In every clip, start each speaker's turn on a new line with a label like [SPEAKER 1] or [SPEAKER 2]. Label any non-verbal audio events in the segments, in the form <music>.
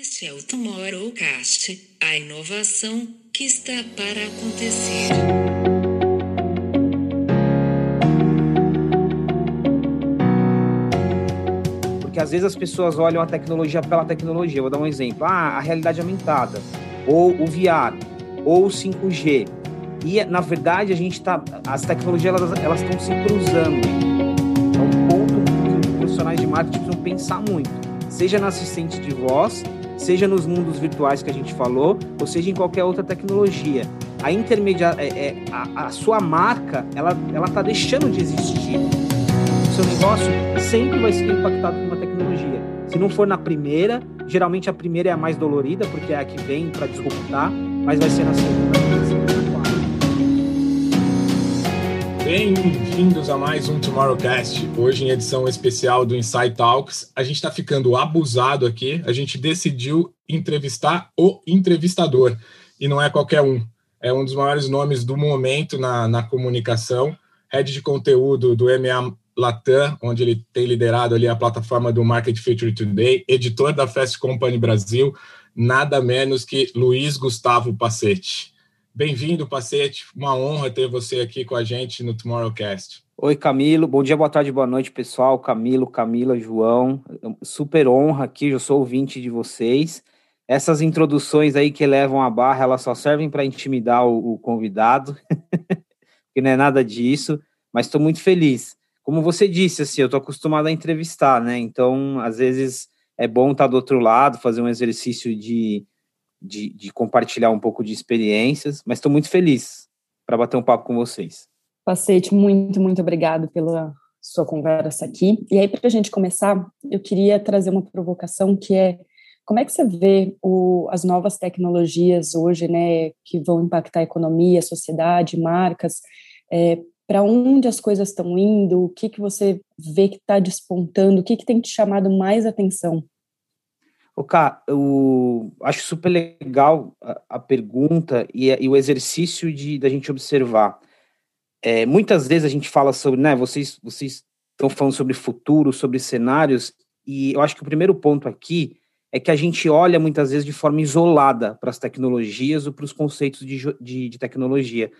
[SPEAKER 1] Este é o Tomorrowcast, a inovação que está para acontecer.
[SPEAKER 2] Porque às vezes as pessoas olham a tecnologia pela tecnologia. Vou dar um exemplo. Ah, a realidade aumentada, ou o VR, ou o 5G. E, na verdade, a gente está. As tecnologias elas estão se cruzando. É um ponto que os profissionais de marketing precisam pensar muito. Seja na assistente de voz, seja nos mundos virtuais que a gente falou, ou seja em qualquer outra tecnologia. A intermedia, é, é, a, a, sua marca, ela, ela tá deixando de existir. O seu negócio sempre vai ser impactado por uma tecnologia. Se não for na primeira, geralmente a primeira é a mais dolorida, porque é a que vem para disruptar, mas vai ser na segunda.
[SPEAKER 3] Bem-vindos a mais um Tomorrowcast. Hoje, em edição especial do Insight Talks, a gente está ficando abusado aqui. A gente decidiu entrevistar o entrevistador. E não é qualquer um. É um dos maiores nomes do momento na, na comunicação. Head de conteúdo do MA Latam, onde ele tem liderado ali a plataforma do Market Future Today. Editor da Fast Company Brasil. Nada menos que Luiz Gustavo Pacete. Bem-vindo, Pacete. Uma honra ter você aqui com a gente no Tomorrowcast.
[SPEAKER 2] Oi, Camilo. Bom dia, boa tarde, boa noite, pessoal. Camilo, Camila, João. Super honra aqui, eu sou ouvinte de vocês. Essas introduções aí que levam a barra, elas só servem para intimidar o, o convidado, <laughs> que não é nada disso, mas estou muito feliz. Como você disse, assim, eu estou acostumado a entrevistar, né? Então, às vezes é bom estar do outro lado, fazer um exercício de de, de compartilhar um pouco de experiências, mas estou muito feliz para bater um papo com vocês.
[SPEAKER 4] Pacete, muito, muito obrigado pela sua conversa aqui. E aí, para a gente começar, eu queria trazer uma provocação que é como é que você vê o, as novas tecnologias hoje, né, que vão impactar a economia, a sociedade, marcas, é, para onde as coisas estão indo, o que, que você vê que está despontando, o que, que tem te chamado mais atenção?
[SPEAKER 2] O Cá, eu acho super legal a, a pergunta e, e, o exercício de da gente observar. É, muitas vezes a gente fala sobre, né? Vocês vocês estão falando sobre futuro, sobre cenários, e eu acho que o primeiro ponto aqui é que a gente olha muitas vezes de forma isolada para as tecnologias ou para os conceitos de, de, de tecnologia.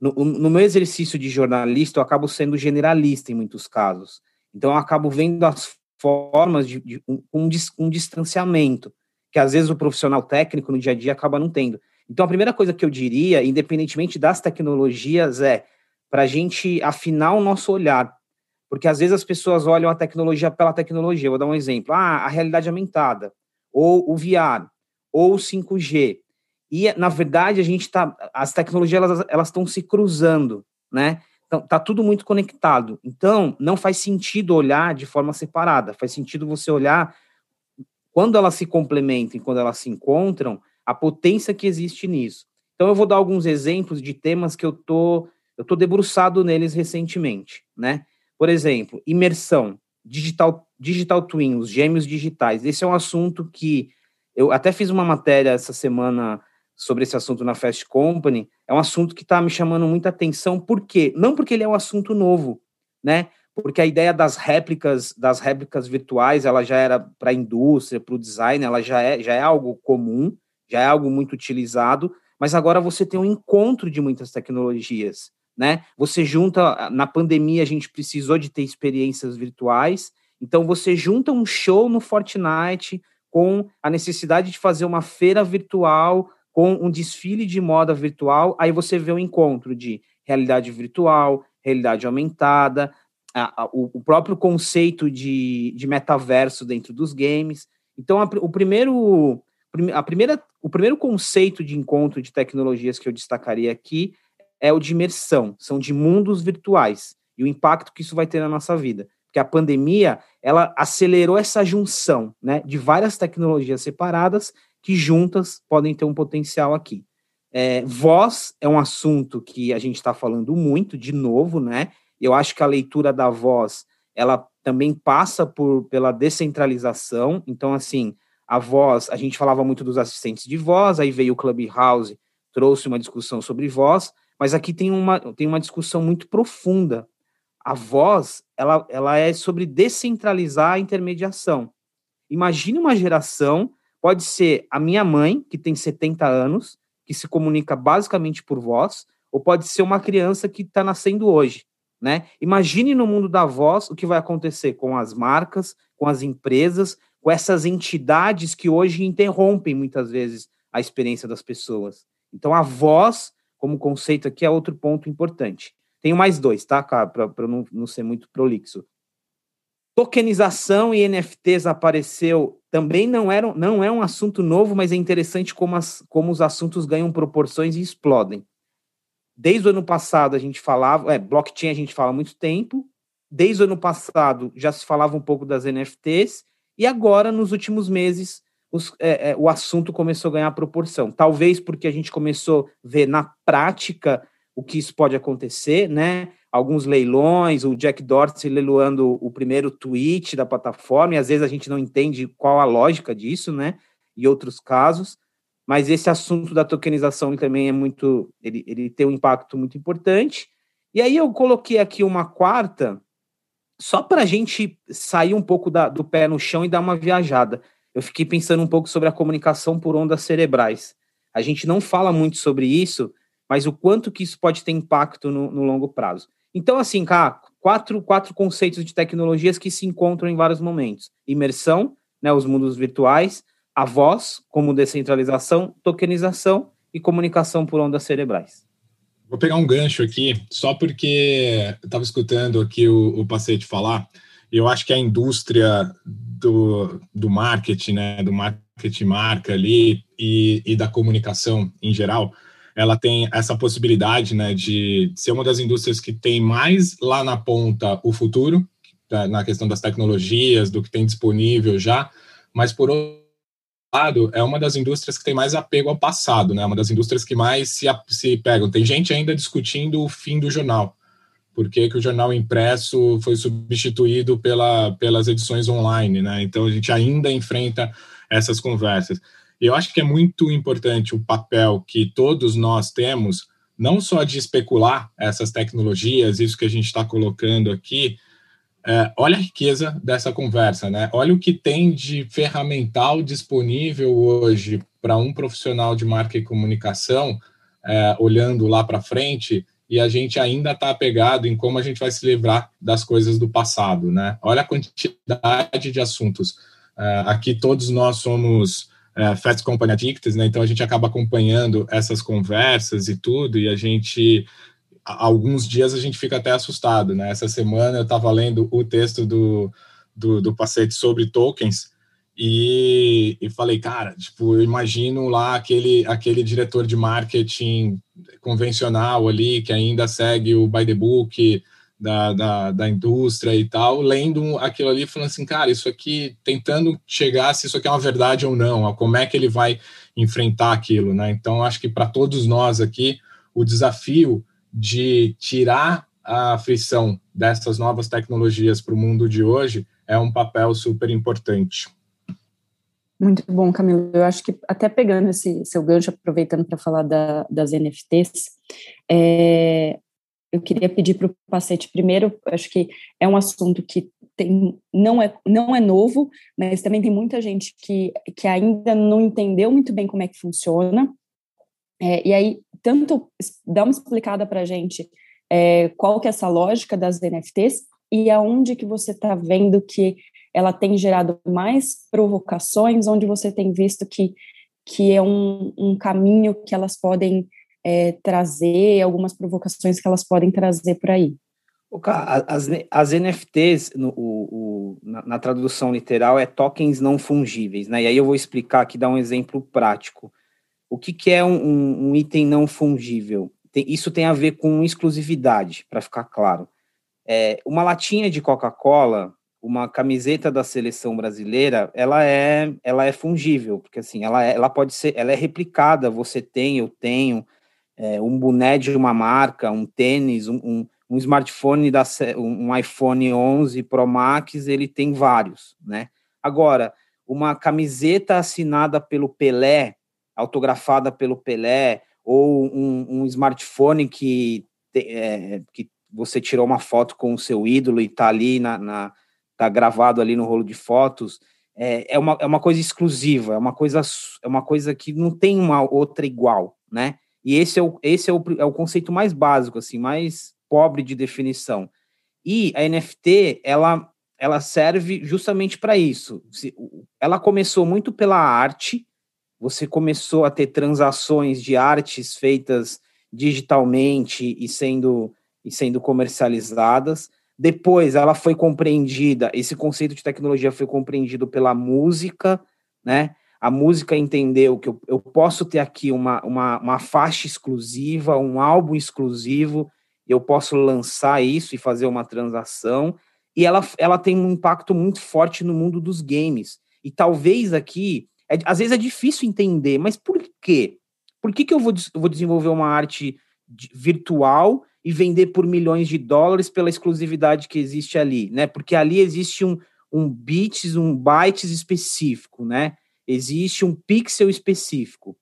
[SPEAKER 2] No, no, meu exercício de jornalista, eu acabo sendo generalista em muitos casos. Então, eu acabo vendo as formas de, de um, um, um distanciamento, que às vezes o profissional técnico no dia a dia acaba não tendo. Então, a primeira coisa que eu diria, independentemente das tecnologias, é para a gente afinar o nosso olhar. Porque às vezes as pessoas olham a tecnologia pela tecnologia. Vou dar um exemplo. Ah, a realidade aumentada, ou o VR, ou o 5G. E, na verdade, a gente está. As tecnologias elas estão se cruzando, né? Então, tá tudo muito conectado. Então, não faz sentido olhar de forma separada. Faz sentido você olhar quando elas se complementam, quando elas se encontram, a potência que existe nisso. Então, eu vou dar alguns exemplos de temas que eu tô eu tô debruçado neles recentemente, né? Por exemplo, imersão, digital digital twin, os gêmeos digitais. Esse é um assunto que eu até fiz uma matéria essa semana sobre esse assunto na Fast Company, é um assunto que está me chamando muita atenção, por quê? Não porque ele é um assunto novo, né? Porque a ideia das réplicas, das réplicas virtuais, ela já era para a indústria, para o design, ela já é, já é algo comum, já é algo muito utilizado, mas agora você tem um encontro de muitas tecnologias, né? Você junta, na pandemia a gente precisou de ter experiências virtuais, então você junta um show no Fortnite com a necessidade de fazer uma feira virtual com um desfile de moda virtual, aí você vê o um encontro de realidade virtual, realidade aumentada, a, a, o, o, próprio conceito de, de metaverso dentro dos games. Então, a, o primeiro a primeira, o primeiro conceito de encontro de tecnologias que eu destacaria aqui é o de imersão, são de mundos virtuais e o impacto que isso vai ter na nossa vida. Porque a pandemia, ela acelerou essa junção, né, de várias tecnologias separadas que juntas podem ter um potencial aqui. É, voz é um assunto que a gente está falando muito, de novo, né? Eu acho que a leitura da voz, ela também passa por, pela descentralização. Então, assim, a voz, a gente falava muito dos assistentes de voz, aí veio o Clubhouse, trouxe uma discussão sobre voz, mas aqui tem uma, tem uma discussão muito profunda. A voz, ela, ela é sobre descentralizar a intermediação. Imagine uma geração Pode ser a minha mãe, que tem 70 anos, que se comunica basicamente por voz, ou pode ser uma criança que está nascendo hoje. Né? Imagine no mundo da voz o que vai acontecer com as marcas, com as empresas, com essas entidades que hoje interrompem muitas vezes a experiência das pessoas. Então, a voz, como conceito aqui, é outro ponto importante. Tenho mais dois, tá, para não, não ser muito prolixo. Tokenização e NFTs apareceu também não, era, não é um assunto novo, mas é interessante como, as, como os assuntos ganham proporções e explodem. Desde o ano passado a gente falava, é, blockchain a gente fala há muito tempo, desde o ano passado já se falava um pouco das NFTs, e agora, nos últimos meses, os, é, é, o assunto começou a ganhar proporção. Talvez porque a gente começou a ver na prática o que isso pode acontecer, né? Alguns leilões, o Jack Dorsey leiloando o primeiro tweet da plataforma, e às vezes a gente não entende qual a lógica disso, né? E outros casos, mas esse assunto da tokenização também é muito, ele, ele tem um impacto muito importante. E aí eu coloquei aqui uma quarta, só para a gente sair um pouco da, do pé no chão e dar uma viajada. Eu fiquei pensando um pouco sobre a comunicação por ondas cerebrais. A gente não fala muito sobre isso, mas o quanto que isso pode ter impacto no, no longo prazo. Então, assim, cá, quatro, quatro conceitos de tecnologias que se encontram em vários momentos: imersão, né, os mundos virtuais, a voz, como descentralização, tokenização e comunicação por ondas cerebrais.
[SPEAKER 3] Vou pegar um gancho aqui, só porque eu estava escutando aqui o, o Pacete falar, e eu acho que a indústria do, do marketing, né, do marketing marca ali e, e da comunicação em geral, ela tem essa possibilidade né, de ser uma das indústrias que tem mais lá na ponta o futuro, na questão das tecnologias, do que tem disponível já, mas por outro lado, é uma das indústrias que tem mais apego ao passado, né? Uma das indústrias que mais se, se pegam. Tem gente ainda discutindo o fim do jornal. Por que, que o jornal impresso foi substituído pela, pelas edições online, né? Então a gente ainda enfrenta essas conversas. Eu acho que é muito importante o papel que todos nós temos, não só de especular essas tecnologias, isso que a gente está colocando aqui. É, olha a riqueza dessa conversa, né? Olha o que tem de ferramental disponível hoje para um profissional de marca e comunicação, é, olhando lá para frente, e a gente ainda está apegado em como a gente vai se livrar das coisas do passado, né? Olha a quantidade de assuntos. É, aqui todos nós somos é, Company Addicted, né? Então a gente acaba acompanhando essas conversas e tudo, e a gente alguns dias a gente fica até assustado, né? Essa semana eu estava lendo o texto do, do, do Pacete sobre tokens e, e falei, cara, tipo, eu imagino lá aquele, aquele diretor de marketing convencional ali que ainda segue o by the book, da, da, da, indústria e tal, lendo aquilo ali, falando assim, cara, isso aqui, tentando chegar se isso aqui é uma verdade ou não, como é que ele vai enfrentar aquilo, né? Então, acho que para todos nós aqui, o desafio de tirar a frição dessas novas tecnologias para o mundo de hoje é um papel super importante.
[SPEAKER 4] Muito bom, Camilo. Eu acho que até pegando esse seu gancho, aproveitando para falar da, das NFTs, é, eu queria pedir para o Pacete primeiro, acho que é um assunto que tem, não, é, não é novo, mas também tem muita gente que, que ainda não entendeu muito bem como é que funciona. É, e aí, tanto dá uma explicada para a gente é, qual que é essa lógica das NFTs e aonde que você está vendo que ela tem gerado mais provocações, onde você tem visto que, que é um, um caminho que elas podem é, trazer, algumas provocações que elas podem trazer por aí.
[SPEAKER 2] As, as NFTs, no, o, o, na, na, tradução literal, é tokens não fungíveis, né? E aí eu vou explicar aqui, dar um exemplo prático. O que, que é um, um, item não fungível? Tem, isso tem a ver com exclusividade, para ficar claro. É, uma latinha de Coca-Cola, uma camiseta da seleção brasileira, ela é, ela é fungível, porque assim, ela, é, ela pode ser, ela é replicada, você tem, eu tenho, é, um boné de uma marca, um tênis, um, um, um, smartphone, da, um iPhone 11 Pro Max, ele tem vários, né? Agora, uma camiseta assinada pelo Pelé, autografada pelo Pelé, ou um, um smartphone que, é, que você tirou uma foto com o seu ídolo e está ali na, na tá gravado ali no rolo de fotos, é, é, uma, é uma coisa exclusiva, é uma coisa, é uma coisa que não tem uma outra igual, né? E esse é o, esse é o, é o conceito mais básico, assim, mais pobre de definição. E a NFT, ela, ela serve justamente para isso. Ela começou muito pela arte, você começou a ter transações de artes feitas digitalmente e sendo, e sendo comercializadas. Depois ela foi compreendida, esse conceito de tecnologia foi compreendido pela música, né? A música entendeu que eu, eu posso ter aqui uma, uma, uma faixa exclusiva, um álbum exclusivo, eu posso lançar isso e fazer uma transação. E ela, ela tem um impacto muito forte no mundo dos games. E talvez aqui, é, às vezes é difícil entender, mas por quê? Por que, que eu vou, vou desenvolver uma arte virtual e vender por milhões de dólares pela exclusividade que existe ali, né? Porque ali existe um, um bits, um bytes específico, né? Existe um pixel específico.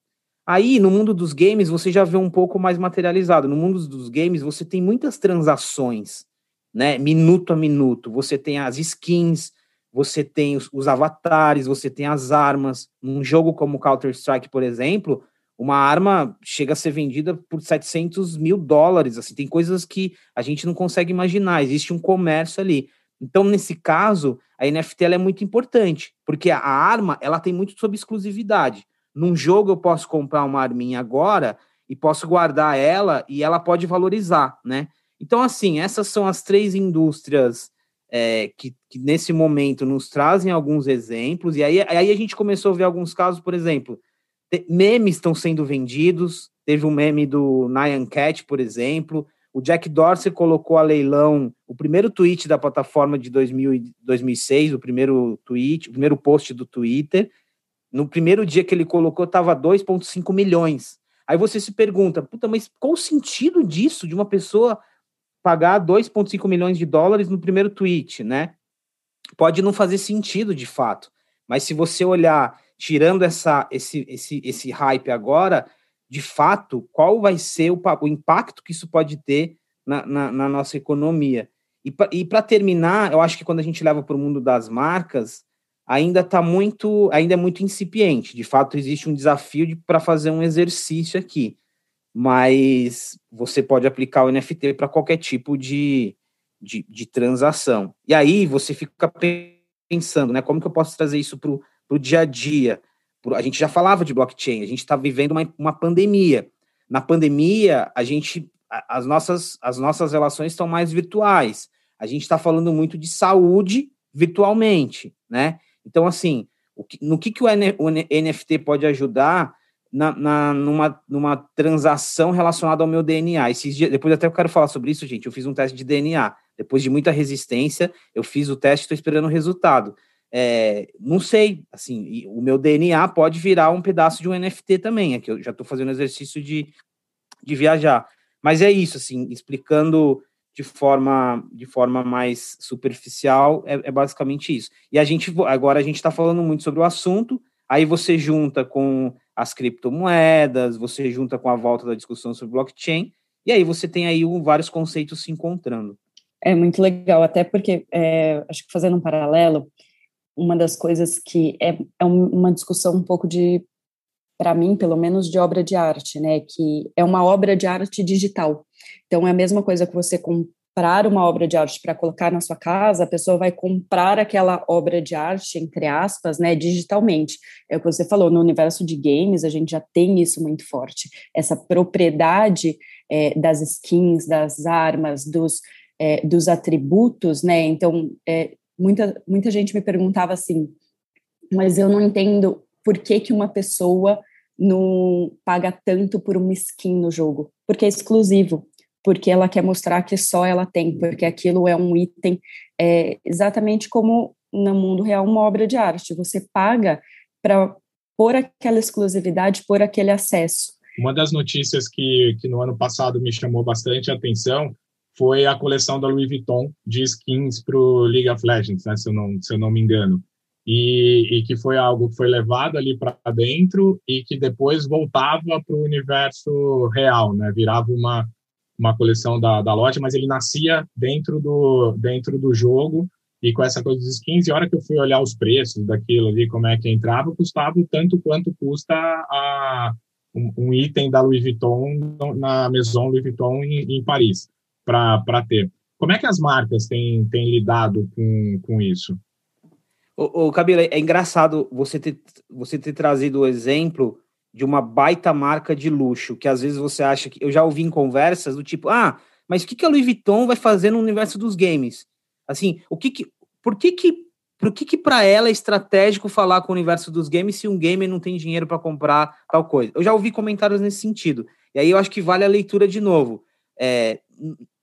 [SPEAKER 2] Aí, no mundo dos games, você já vê um pouco mais materializado. No mundo dos games, você tem muitas transações, né? Minuto a minuto. Você tem as skins, você tem os, os avatares, você tem as armas. Num jogo como Counter-Strike, por exemplo, uma arma chega a ser vendida por 700 mil dólares, assim, tem coisas que a gente não consegue imaginar, existe um comércio ali. Então, nesse caso, a NFT é muito importante, porque a arma, ela tem muito sobre exclusividade. Num jogo eu posso comprar uma arminha agora e posso guardar ela e ela pode valorizar, né? Então, assim, essas são as três indústrias é, que, que, nesse momento nos trazem alguns exemplos, e aí, aí a gente começou a ver alguns casos, por exemplo, memes estão sendo vendidos. Teve um meme do Nyan Cat, por exemplo. O Jack Dorsey colocou a leilão o primeiro tweet da plataforma de 2000, 2006, o primeiro tweet, o primeiro post do Twitter. No primeiro dia que ele colocou, estava 2,5 milhões. Aí você se pergunta, puta, mas qual o sentido disso, de uma pessoa pagar 2,5 milhões de dólares no primeiro tweet, né? Pode não fazer sentido de fato, mas se você olhar tirando essa, esse, esse, esse hype agora, de fato, qual vai ser o, o impacto que isso pode ter na, na, na nossa economia. E para terminar, eu acho que quando a gente leva para o mundo das marcas, ainda está muito, ainda é muito incipiente. De fato, existe um desafio para fazer um exercício aqui, mas você pode aplicar o NFT para qualquer tipo de, de, de, transação. E aí você fica pensando, né? Como que eu posso trazer isso para o para o dia a dia. A gente já falava de blockchain, a gente está vivendo uma, uma pandemia. Na pandemia, a gente, as nossas, as nossas relações estão mais virtuais. A gente está falando muito de saúde virtualmente, né? Então, assim, que, no que, que o, N, o NFT pode ajudar na, na, numa, numa transação relacionada ao meu DNA? Esses dias, depois até eu quero falar sobre isso, gente. Eu fiz um teste de DNA. Depois de muita resistência, eu fiz o teste e estou esperando o resultado. É, não sei, assim, o meu DNA pode virar um pedaço de um NFT também, é que eu já estou fazendo exercício de, de viajar. Mas é isso, assim, explicando de forma, de forma mais superficial, é, é basicamente isso. E a gente, agora a gente está falando muito sobre o assunto, aí você junta com as criptomoedas, você junta com a volta da discussão sobre blockchain, e aí você tem aí vários conceitos se encontrando.
[SPEAKER 4] É muito legal, até porque, é, acho que fazendo um paralelo, uma das coisas que é, é uma discussão um pouco de, para mim, pelo menos, de obra de arte, né? Que é uma obra de arte digital. Então, é a mesma coisa que você comprar uma obra de arte para colocar na sua casa, a pessoa vai comprar aquela obra de arte, entre aspas, né, digitalmente. É o que você falou, no universo de games, a gente já tem isso muito forte. Essa propriedade é, das skins, das armas, dos, é, dos atributos, né? Então, é, muita, muita gente me perguntava assim, mas eu não entendo por que, que uma pessoa não paga tanto por uma skin no jogo, porque é exclusivo, porque ela quer mostrar que só ela tem, porque aquilo é um item, é, exatamente como no mundo real uma obra de arte, você paga para por aquela exclusividade, por aquele acesso.
[SPEAKER 3] Uma das notícias que, que no ano passado me chamou bastante a atenção foi a coleção da Louis Vuitton de skins para o League of Legends, né, se, eu não, se eu não me engano. E, e que foi algo que foi levado ali para dentro e que depois voltava para o universo real, né? Virava uma, uma coleção da, da loja, mas ele nascia dentro do, dentro do jogo E com essa coisa dos skins, e a hora que eu fui olhar os preços daquilo ali, como é que entrava, custava tanto quanto custa a, um, um item da Louis Vuitton na Maison Louis Vuitton em, em Paris, para ter. Como é que as marcas têm, têm lidado com, com isso?
[SPEAKER 2] O, o Cabelo, é engraçado você ter, você ter trazido o exemplo de uma baita marca de luxo, que às vezes você acha que. Eu já ouvi em conversas do tipo, ah, mas o que, que a Louis Vuitton vai fazer no universo dos games? Assim, o que que, por que que, por que que para ela é estratégico falar com o universo dos games se um gamer não tem dinheiro para comprar tal coisa? Eu já ouvi comentários nesse sentido. E aí eu acho que vale a leitura de novo. É,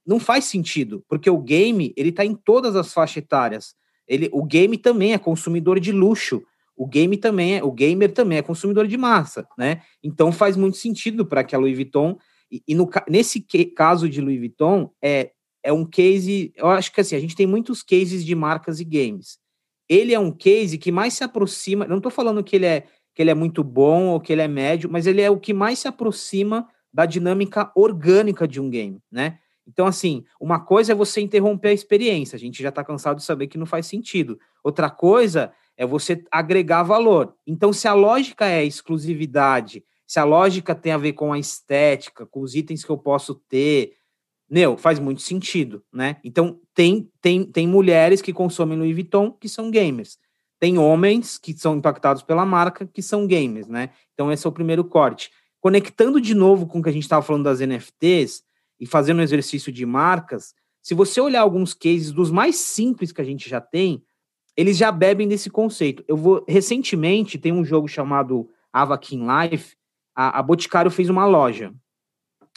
[SPEAKER 2] não faz sentido, porque o game, ele tá em todas as faixas etárias. Ele, o game também é consumidor de luxo. O game também é, o gamer também é consumidor de massa, né? Então faz muito sentido para que a Louis Vuitton e, e no, nesse que, caso de Louis Vuitton, é, é um case. Eu acho que assim, a gente tem muitos cases de marcas e games. Ele é um case que mais se aproxima. Não estou falando que ele é que ele é muito bom ou que ele é médio, mas ele é o que mais se aproxima da dinâmica orgânica de um game, né? Então, assim, uma coisa é você interromper a experiência, a gente já está cansado de saber que não faz sentido. Outra coisa é você agregar valor. Então, se a lógica é exclusividade, se a lógica tem a ver com a estética, com os itens que eu posso ter, meu, faz muito sentido, né? Então, tem, tem, tem mulheres que consomem Louis Vuitton que são gamers. Tem homens que são impactados pela marca que são gamers, né? Então, esse é o primeiro corte. Conectando de novo com o que a gente estava falando das NFTs e fazendo um exercício de marcas, se você olhar alguns cases dos mais simples que a gente já tem, eles já bebem desse conceito. Eu vou recentemente tem um jogo chamado Avakin Life a, a Boticário fez uma loja.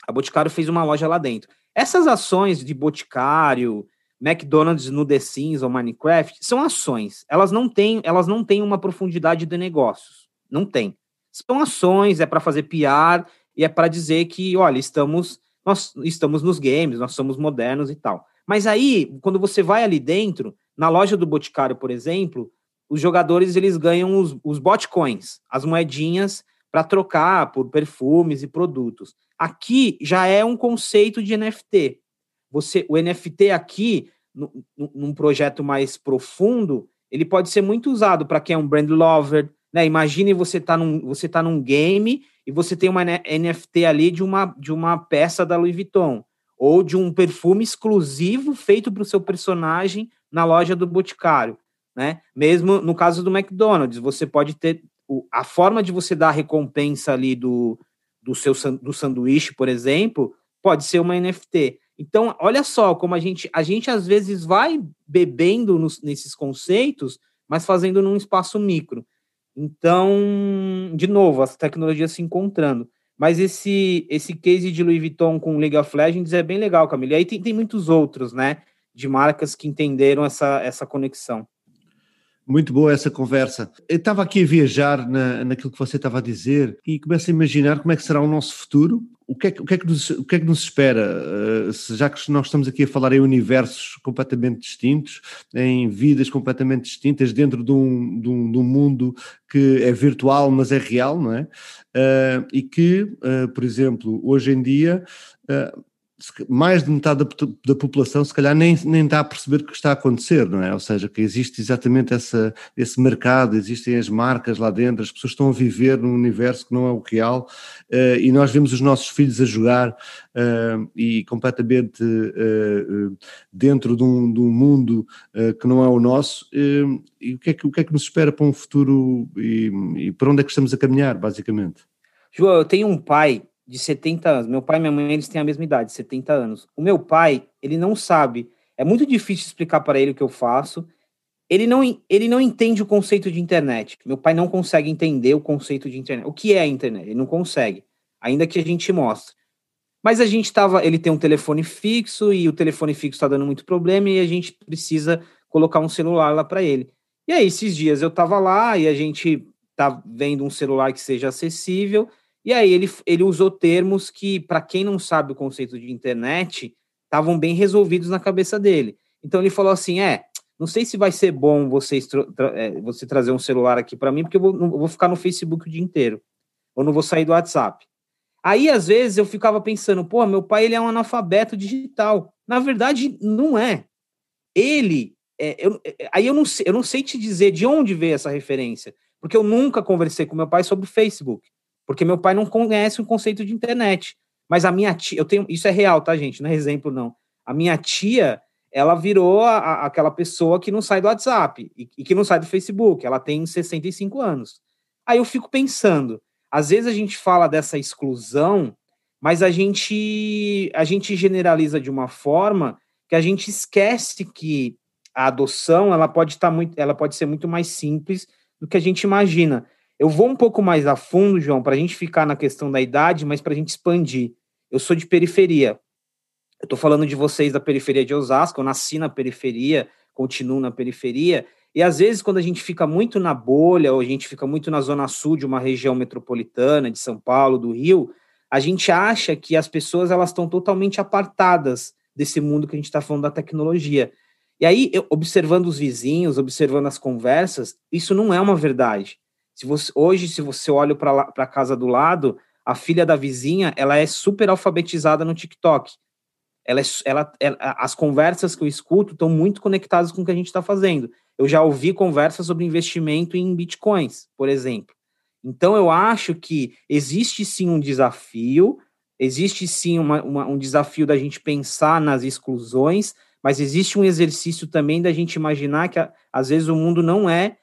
[SPEAKER 2] A Boticário fez uma loja lá dentro. Essas ações de Boticário, McDonald's no The Sims ou Minecraft são ações. Elas não têm, elas não têm uma profundidade de negócios. Não tem. São ações, é para fazer PR e é para dizer que, olha, estamos nós estamos nos games, nós somos modernos e tal. Mas aí, quando você vai ali dentro, na loja do Boticário, por exemplo, os jogadores eles ganham os, os botcoins, as moedinhas para trocar por perfumes e produtos. Aqui já é um conceito de NFT. Você, o NFT aqui, no, num projeto mais profundo, ele pode ser muito usado para quem é um brand lover. Né? Imagine você tá num, você tá num game e você tem uma NFT ali de uma, de uma peça da Louis Vuitton ou de um perfume exclusivo feito para o seu personagem na loja do Boticário, né? Mesmo no caso do McDonald's, você pode ter o, a forma de você dar a recompensa ali do, do seu do sanduíche, por exemplo, pode ser uma NFT. Então, olha só como a gente, a gente às vezes vai bebendo nos, nesses conceitos, mas fazendo num espaço micro. Então, de novo, as tecnologias se encontrando. Mas esse esse case de Louis Vuitton com League of Legends é bem legal, Camila. E aí tem, tem muitos outros, né? De marcas que entenderam essa, essa conexão.
[SPEAKER 5] Muito boa essa conversa. Eu estava aqui a viajar na, naquilo que você estava a dizer e começo a imaginar como é que será o nosso futuro. O que é, o que, é que, nos, o que, é que nos espera? Uh, já que nós estamos aqui a falar em universos completamente distintos, em vidas completamente distintas, dentro de um, de um, de um mundo que é virtual, mas é real, não é? Uh, e que, uh, por exemplo, hoje em dia mais de metade da, da, população se calhar nem, nem está a perceber o que está a acontecer, não é? Ou seja, que existe exatamente essa, esse mercado, existem as marcas lá dentro, as pessoas estão a viver num universo que não é o real uh, e nós vemos os nossos filhos a jogar uh, e completamente uh, dentro de um, de um mundo que não é o nosso e o que, é que, o que é que nos espera para um futuro e, e para onde é que estamos a caminhar, basicamente?
[SPEAKER 2] João, eu tenho um pai de 70 anos. Meu pai e minha mãe, eles têm a mesma idade, 70 anos. O meu pai, ele não sabe, é muito difícil explicar para ele o que eu faço. Ele não, ele não entende o conceito de internet. Meu pai não consegue entender o conceito de internet. O que é a internet? Ele não consegue, ainda que a gente mostre. Mas a gente estava, ele tem um telefone fixo e o telefone fixo está dando muito problema e a gente precisa colocar um celular lá para ele. E aí, esses dias eu estava lá e a gente tá vendo um celular que seja acessível e aí ele, ele usou termos que, para quem não sabe o conceito de internet, estavam bem resolvidos na cabeça dele. Então ele falou assim: é, não sei se vai ser bom você, é, você trazer um celular aqui para mim, porque eu vou, vou ficar no Facebook o dia inteiro. Ou não vou sair do WhatsApp. Aí, às vezes, eu ficava pensando, pô, meu pai ele é um analfabeto digital. Na verdade, não é. Ele é, eu, é, aí eu não, sei, eu não sei te dizer de onde veio essa referência, porque eu nunca conversei com meu pai sobre Facebook, porque meu pai não conhece o conceito de internet. Mas a minha tia, eu tenho, isso é real, tá, gente? Não é exemplo, não. A minha tia, ela virou a, a, aquela pessoa que não sai do WhatsApp e, e, que não sai do Facebook. Ela tem 65 anos. Aí eu fico pensando, às vezes a gente fala dessa exclusão, mas a gente a gente generaliza de uma forma que a gente esquece que a adoção ela pode estar tá muito, ela pode ser muito mais simples do que a gente imagina. Eu vou um pouco mais a fundo, João, para a gente ficar na questão da idade, mas para a gente expandir. Eu sou de periferia. Eu estou falando de vocês da periferia de Osasco. Eu nasci na periferia, continuo na periferia. E às vezes, quando a gente fica muito na bolha, ou a gente fica muito na zona sul de uma região metropolitana, de São Paulo, do Rio, a gente acha que as pessoas elas estão totalmente apartadas desse mundo que a gente está falando da tecnologia. E aí, eu, observando os vizinhos, observando as conversas, isso não é uma verdade. Se você, hoje, se você olha para a casa do lado, a filha da vizinha, ela é super alfabetizada no TikTok. Ela, é, ela, ela as conversas que eu escuto estão muito conectadas com o que a gente está fazendo. Eu já ouvi conversas sobre investimento em bitcoins, por exemplo. Então, eu acho que existe sim um desafio, existe sim uma, uma, um desafio da gente pensar nas exclusões, mas existe um exercício também da gente imaginar que, às vezes, o mundo não é, é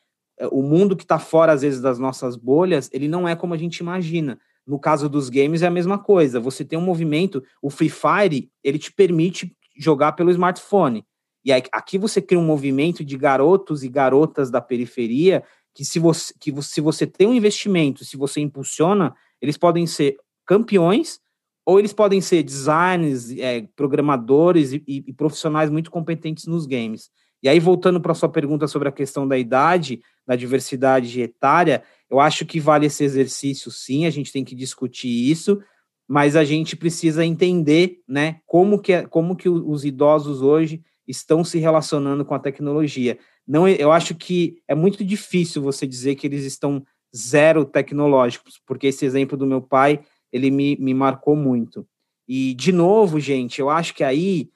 [SPEAKER 2] o mundo que está fora, às vezes, das nossas bolhas, ele não é como a gente imagina. No caso dos games, é a mesma coisa. Você tem um movimento, o Free Fire, ele te permite jogar pelo smartphone. E aí, aqui você cria um movimento de garotos e garotas da periferia que se você, que se você tem um investimento, se você impulsiona, eles podem ser campeões ou eles podem ser designers, é, programadores e, e, profissionais muito competentes nos games. E aí, voltando para a sua pergunta sobre a questão da idade, da diversidade etária, eu acho que vale esse exercício sim, a gente tem que discutir isso, mas a gente precisa entender né, como, que, é, como que os idosos hoje estão se relacionando com a tecnologia. Não, eu acho que é muito difícil você dizer que eles estão zero tecnológicos, porque esse exemplo do meu pai ele me, me marcou muito. E, de novo, gente, eu acho que aí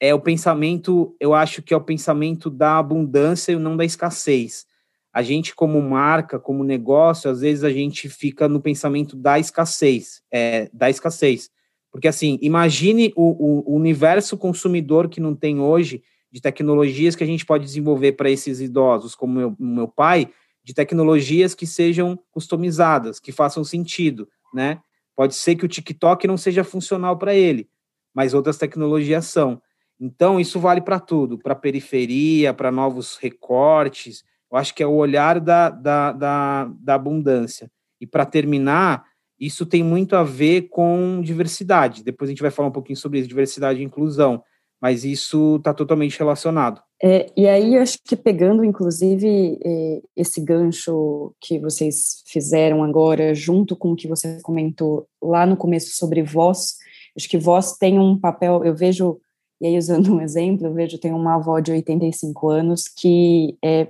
[SPEAKER 2] é o pensamento, eu acho que é o pensamento da abundância e não da escassez. A gente, como marca, como negócio, às vezes a gente fica no pensamento da escassez, é, da escassez. Porque, assim, imagine o, o universo consumidor que não tem hoje de tecnologias que a gente pode desenvolver para esses idosos, como meu, meu pai, de tecnologias que sejam customizadas, que façam sentido, né? Pode ser que o TikTok não seja funcional para ele, mas outras tecnologias são. Então, isso vale para tudo, para periferia, para novos recortes. Eu acho que é o olhar da, da, da, da abundância. E para terminar, isso tem muito a ver com diversidade. Depois a gente vai falar um pouquinho sobre isso, diversidade e inclusão mas isso está totalmente relacionado.
[SPEAKER 4] É, e aí, acho que pegando, inclusive, é, esse gancho que vocês fizeram agora, junto com o que você comentou lá no começo sobre voz, acho que voz tem um papel, eu vejo, e aí usando um <laughs> exemplo, eu vejo, tem uma avó de 85 anos que é,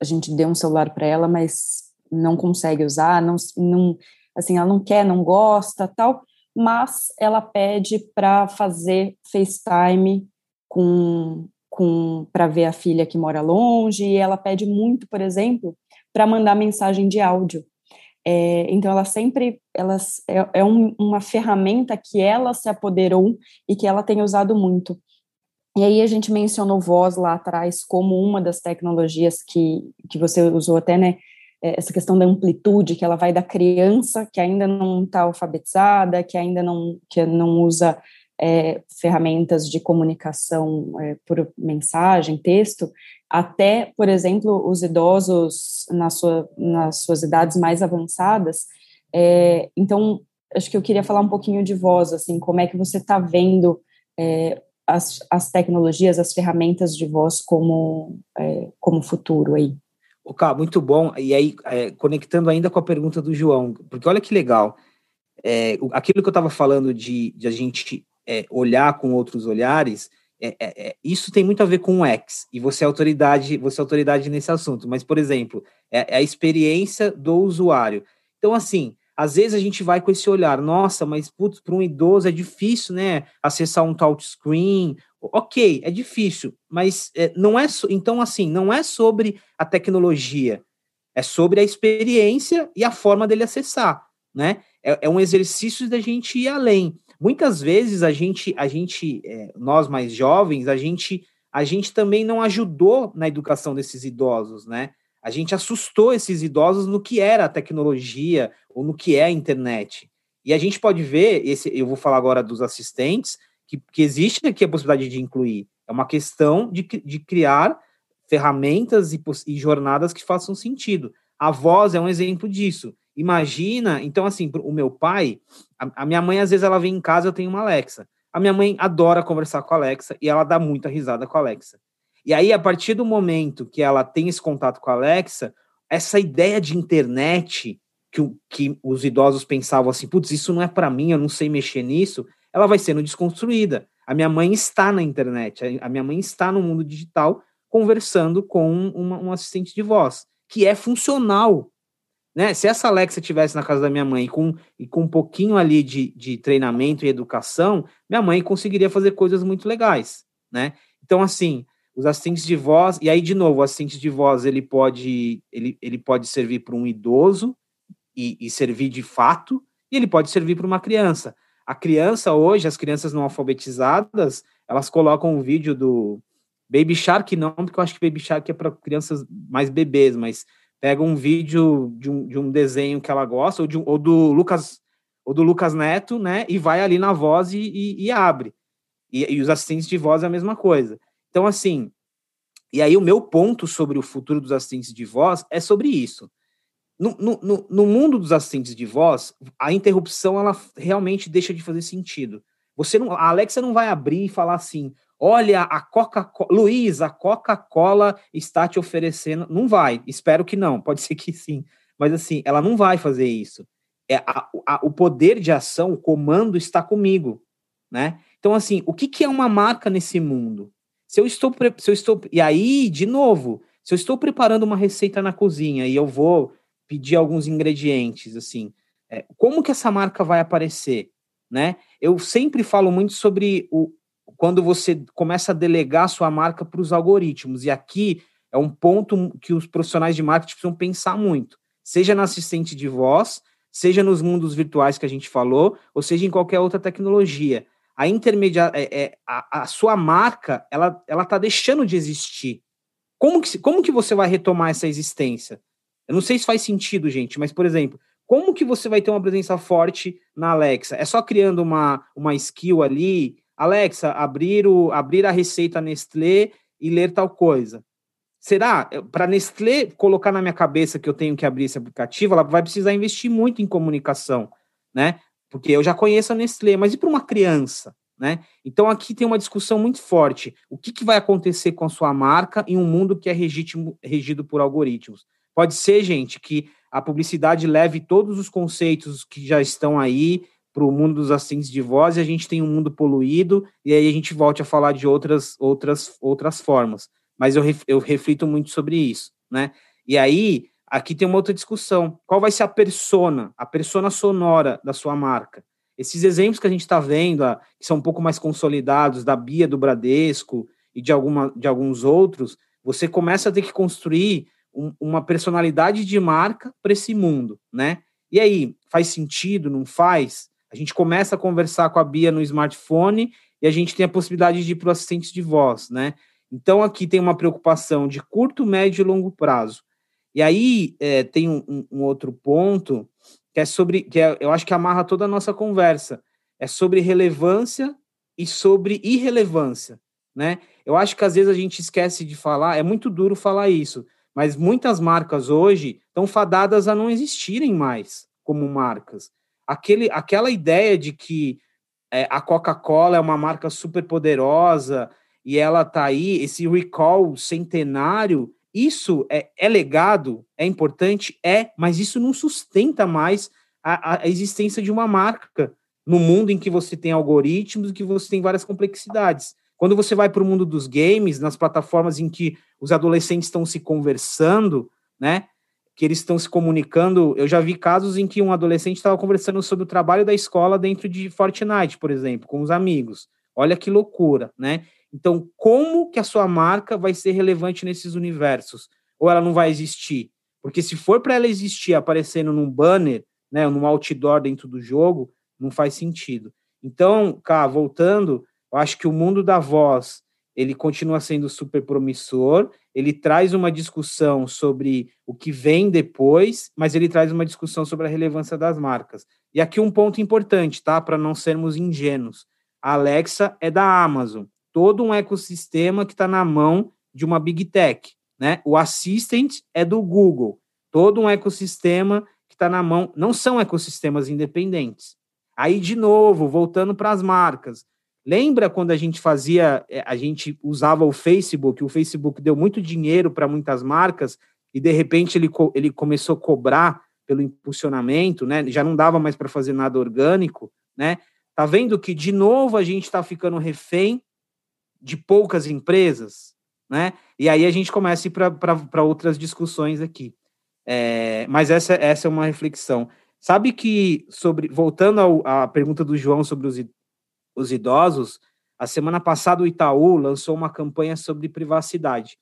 [SPEAKER 4] a gente deu um celular para ela, mas não consegue usar, não, não, assim, ela não quer, não gosta, tal, mas ela pede para fazer FaceTime com, com para ver a filha que mora longe, e ela pede muito, por exemplo, para mandar mensagem de áudio. É, então, ela sempre ela, é, é um, uma ferramenta que ela se apoderou e que ela tem usado muito. E aí a gente mencionou voz lá atrás como uma das tecnologias que, que você usou até, né, é, essa questão da amplitude, que ela vai da criança que ainda não está alfabetizada, que ainda não, que não usa é, ferramentas de comunicação é, por mensagem, texto, até, por exemplo, os idosos na sua, nas suas idades mais avançadas. É, então, acho que eu queria falar um pouquinho de voz, assim, como é que você está vendo é, as, as tecnologias, as ferramentas de voz como, é, como futuro aí.
[SPEAKER 2] O cara, muito bom. E aí, é, conectando ainda com a pergunta do João, porque olha que legal. É, aquilo que eu estava falando de, de, a gente é, olhar com outros olhares, é, é, isso tem muito a ver com o X. E você é autoridade, você é autoridade nesse assunto. Mas, por exemplo, é, a experiência do usuário. Então, assim, às vezes a gente vai com esse olhar, nossa, mas para um idoso é difícil, né? Acessar um touchscreen Ok, é difícil, mas é, não é. So, então, assim, não é sobre a tecnologia, é sobre a experiência e a forma dele acessar, né? É, é um exercício da gente ir além. Muitas vezes a gente, a gente, é, nós mais jovens, a gente, a gente também não ajudou na educação desses idosos, né? A gente assustou esses idosos no que era a tecnologia ou no que é a internet. E a gente pode ver, esse, eu vou falar agora dos assistentes, que, que existe aqui a possibilidade de incluir. É uma questão de, de criar ferramentas e, e jornadas que façam sentido. A voz é um exemplo disso. Imagina, então, assim, o meu pai, a, a, minha mãe, às vezes, ela vem em casa, eu tenho uma Alexa. A minha mãe adora conversar com a Alexa e ela dá muita risada com a Alexa. E aí, a partir do momento que ela tem esse contato com a Alexa, essa ideia de internet que, que os idosos pensavam assim, putz, isso não é para mim, eu não sei mexer nisso, ela vai sendo desconstruída. A minha mãe está na internet, a minha mãe está no mundo digital conversando com uma, um assistente de voz, que é funcional. Né? Se essa Alexa estivesse na casa da minha mãe com, e com um pouquinho ali de, de treinamento e educação, minha mãe conseguiria fazer coisas muito legais. Né? Então, assim, os assistentes de voz, e aí, de novo, o assistente de voz ele pode, ele, ele pode servir para um idoso e, e servir de fato, e ele pode servir para uma criança. A criança hoje, as crianças não alfabetizadas, elas colocam um vídeo do Baby Shark, não, porque eu acho que Baby Shark é para crianças mais bebês, mas pega um vídeo de um, de um desenho que ela gosta, ou, de, ou do Lucas ou do Lucas Neto, né? E vai ali na voz e, e, e abre. E, e, os assistentes de voz é a mesma coisa. Então, assim, e aí o meu ponto sobre o futuro dos assistentes de voz é sobre isso. No, no, no, mundo dos assistentes de voz, a interrupção ela realmente deixa de fazer sentido. Você não, a Alexa não vai abrir e falar assim: olha, a Coca-Cola, Luiz, a Coca-Cola está te oferecendo. Não vai, espero que não, pode <laughs> ser que sim. Mas assim, ela não vai fazer isso. É, a, a, o poder de ação, o comando está comigo, né? Então, assim, o que, que é uma marca nesse mundo? Se eu estou, se eu estou, e aí, de novo, se eu estou preparando uma receita na cozinha e eu vou pedir alguns ingredientes, assim, é, como que essa marca vai aparecer, né? Eu sempre falo muito sobre o quando você começa a delegar sua marca para os algoritmos, e aqui é um ponto que os profissionais de marketing precisam pensar muito, seja na assistente de voz, seja nos mundos virtuais que a gente falou, ou seja em qualquer outra tecnologia. A intermedia, é, é a, a, sua marca, ela ela está deixando de existir. Como que, como que você vai retomar essa existência? Eu não sei se faz sentido, gente, mas, por exemplo, como que você vai ter uma presença forte na Alexa? É só criando uma, uma skill ali, Alexa, abrir, o, abrir a receita Nestlé e ler tal coisa. Será? Para Nestlé colocar na minha cabeça que eu tenho que abrir esse aplicativo, ela vai precisar investir muito em comunicação, né? Porque eu já conheço a Nestlé, mas e para uma criança? Né? Então aqui tem uma discussão muito forte. O que, que vai acontecer com a sua marca em um mundo que é regido, regido por algoritmos? Pode ser, gente, que a publicidade leve todos os conceitos que já estão aí para o mundo dos assistentes de voz e a gente tem um mundo poluído e aí a gente volte a falar de outras outras outras formas. Mas eu, eu reflito muito sobre isso, né? E aí aqui tem uma outra discussão. Qual vai ser a persona, a persona sonora da sua marca? Esses exemplos que a gente está vendo, que são um pouco mais consolidados, da Bia do Bradesco e de, alguma, de alguns outros, você começa a ter que construir um, uma personalidade de marca para esse mundo, né? E aí, faz sentido, não faz? A gente começa a conversar com a Bia no smartphone e a gente tem a possibilidade de ir para o assistente de voz, né? Então, aqui tem uma preocupação de curto, médio e longo prazo. E aí, é, tem um, um, outro ponto que é sobre, que é, eu acho que amarra toda a nossa conversa, é sobre relevância e sobre irrelevância, né? Eu acho que às vezes a gente esquece de falar, é muito duro falar isso, mas muitas marcas hoje estão fadadas a não existirem mais como marcas. Aquele, aquela ideia de que é, a Coca-Cola é uma marca super poderosa e ela está aí, esse recall centenário, isso é, é, legado, é importante, é, mas isso não sustenta mais a, a existência de uma marca no mundo em que você tem algoritmos, que você tem várias complexidades. Quando você vai para o mundo dos games, nas plataformas em que os adolescentes estão se conversando, né? Que eles estão se comunicando. Eu já vi casos em que um adolescente estava conversando sobre o trabalho da escola dentro de Fortnite, por exemplo, com os amigos. Olha que loucura, né? Então, como que a sua marca vai ser relevante nesses universos? Ou ela não vai existir? Porque se for para ela existir aparecendo num banner, né, num outdoor dentro do jogo, não faz sentido. Então, cá, voltando, eu acho que o mundo da voz, ele continua sendo super promissor, ele traz uma discussão sobre o que vem depois, mas ele traz uma discussão sobre a relevância das marcas. E aqui um ponto importante, tá, para não sermos ingênuos. A Alexa é da Amazon, todo um ecossistema que está na mão de uma big tech, né? O Assistant é do Google, todo um ecossistema que está na mão, não são ecossistemas independentes. Aí, de novo, voltando para as marcas. Lembra quando a gente fazia, é, a gente usava o Facebook, o Facebook deu muito dinheiro para muitas marcas e de repente ele, ele começou a cobrar pelo impulsionamento, né? Já não dava mais para fazer nada orgânico, né? Tá vendo que de novo a gente está ficando refém de poucas empresas, né? E aí a gente começa para outras discussões aqui. É, mas essa, essa é uma reflexão. Sabe que, sobre voltando ao, à pergunta do João sobre os, os idosos, a semana passada o Itaú lançou uma campanha sobre privacidade.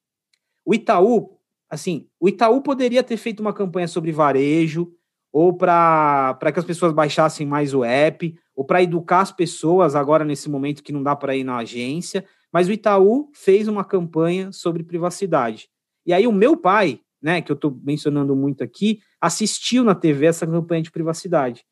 [SPEAKER 2] O Itaú, assim, o Itaú poderia ter feito uma campanha sobre varejo, ou para que as pessoas baixassem mais o app, ou para educar as pessoas agora nesse momento que não dá para ir na agência, mas o Itaú fez uma campanha sobre privacidade. E aí o meu pai, né, que eu estou mencionando muito aqui, assistiu na TV essa campanha de privacidade.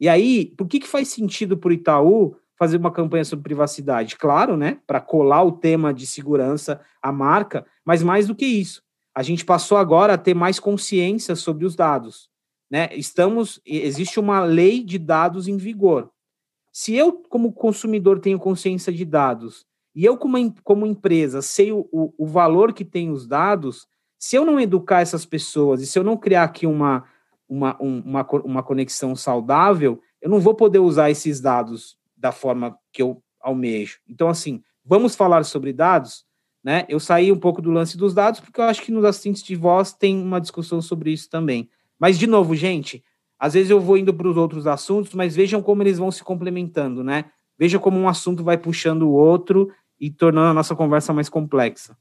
[SPEAKER 2] E aí, por que, que faz sentido para o Itaú fazer uma campanha sobre privacidade? Claro, né, para colar o tema de segurança à marca, mas mais do que isso, a gente passou agora a ter mais consciência sobre os dados. Né? Estamos, existe uma lei de dados em vigor. Se eu, como consumidor, tenho consciência de dados e eu, como, como empresa, sei o, o, o valor que tem os dados, se eu não educar essas pessoas e se eu não criar aqui uma, uma, uma, uma conexão saudável, eu não vou poder usar esses dados da forma que eu almejo. Então, assim, vamos falar sobre dados, né? Eu saí um pouco do lance dos dados, porque eu acho que nos assistentes de voz tem uma discussão sobre isso também. Mas, de novo, gente, às vezes eu vou indo para os outros assuntos, mas vejam como eles vão se complementando, né? Veja como um assunto vai puxando o outro e tornando a nossa conversa mais complexa.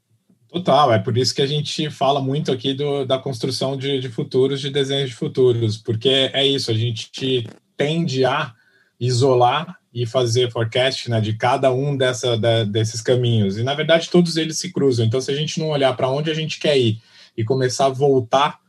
[SPEAKER 3] Total, é por isso que a gente fala muito aqui do, da construção de, de futuros, de desenhos de futuros, porque é isso, a gente tende a isolar e fazer forecast né, de cada um dessa, da, desses caminhos. E, na verdade, todos eles se cruzam. Então, se a gente não olhar para onde a gente quer ir e começar a voltar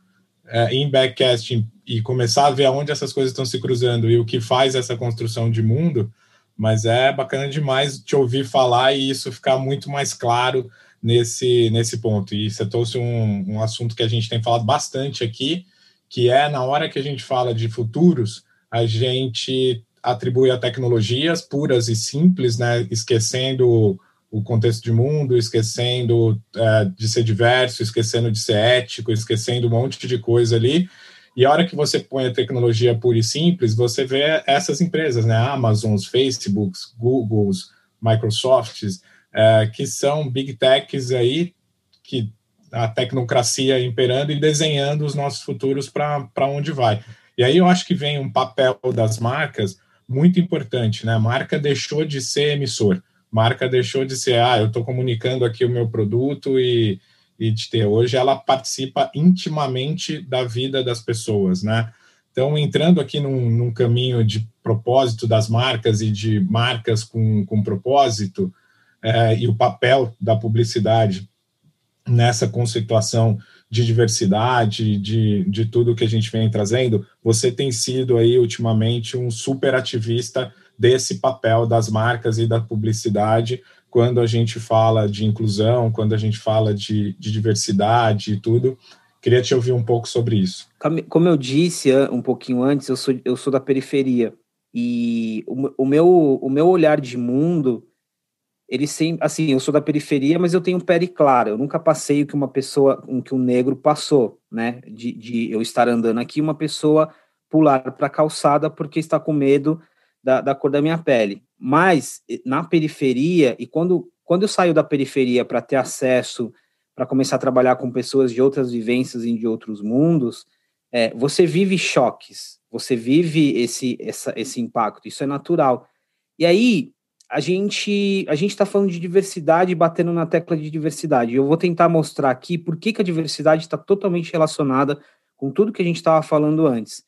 [SPEAKER 3] é, em backcasting e começar a ver aonde essas coisas estão se cruzando e o que faz essa construção de mundo, mas é bacana demais te ouvir falar e isso ficar muito mais claro nesse, nesse ponto. E você trouxe um, um assunto que a gente tem falado bastante aqui, que é na hora que a gente fala de futuros, a gente atribui a tecnologias puras e simples, né, esquecendo o contexto de mundo, esquecendo é, de ser diverso, esquecendo de ser ético, esquecendo um monte de coisa ali. E a hora que você põe a tecnologia pura e simples, você vê essas empresas, né, Amazons, Facebooks, Googles, Microsofts, é, que são big techs aí, que a tecnocracia imperando e desenhando os nossos futuros para onde vai. E aí eu acho que vem um papel das marcas muito importante, né? Marca deixou de ser emissor, marca deixou de ser, ah, eu estou comunicando aqui o meu produto e, de ter. Hoje ela participa intimamente da vida das pessoas, né? Então, entrando aqui num, num caminho de propósito das marcas e de marcas com, com propósito, é, e o papel da publicidade nessa conceituação de diversidade, de, de tudo que a gente vem trazendo, você tem sido aí ultimamente um super ativista desse papel das marcas e da publicidade quando a gente fala de inclusão, quando a gente fala de, de diversidade e tudo. Queria te ouvir um pouco sobre isso.
[SPEAKER 2] Como eu disse um pouquinho antes, eu sou, eu sou da periferia e o, o, meu, o meu olhar de mundo ele sempre, assim, eu sou da periferia, mas eu tenho pele clara. Eu nunca passei o que uma pessoa, o que um negro passou, né? De, de eu estar andando aqui, uma pessoa pular para a calçada porque está com medo da, da cor da minha pele. Mas na periferia e quando quando eu saio da periferia para ter acesso, para começar a trabalhar com pessoas de outras vivências e de outros mundos, é, você vive choques, você vive esse, essa, esse impacto, isso é natural. E aí, a gente a gente está falando de diversidade, batendo na tecla de diversidade. Eu vou tentar mostrar aqui por que, que a diversidade está totalmente relacionada com tudo que a gente estava falando antes.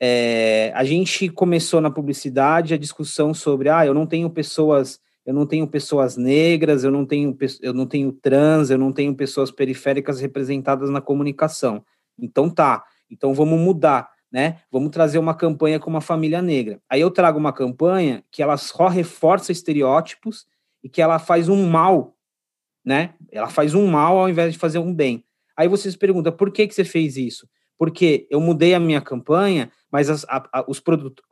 [SPEAKER 2] É, a gente começou na publicidade a discussão sobre, ah, eu não tenho pessoas, eu não tenho pessoas negras, eu não tenho, eu não tenho trans, eu não tenho pessoas periféricas representadas na comunicação. Então tá, então vamos mudar né? Vamos trazer uma campanha com uma família negra. Aí eu trago uma campanha que ela só reforça estereótipos e que ela faz um mal, né? Ela faz um mal ao invés de fazer um bem. Aí vocês perguntam, por que, que você fez isso? Porque eu mudei a minha campanha, mas as, a, a, os produtos,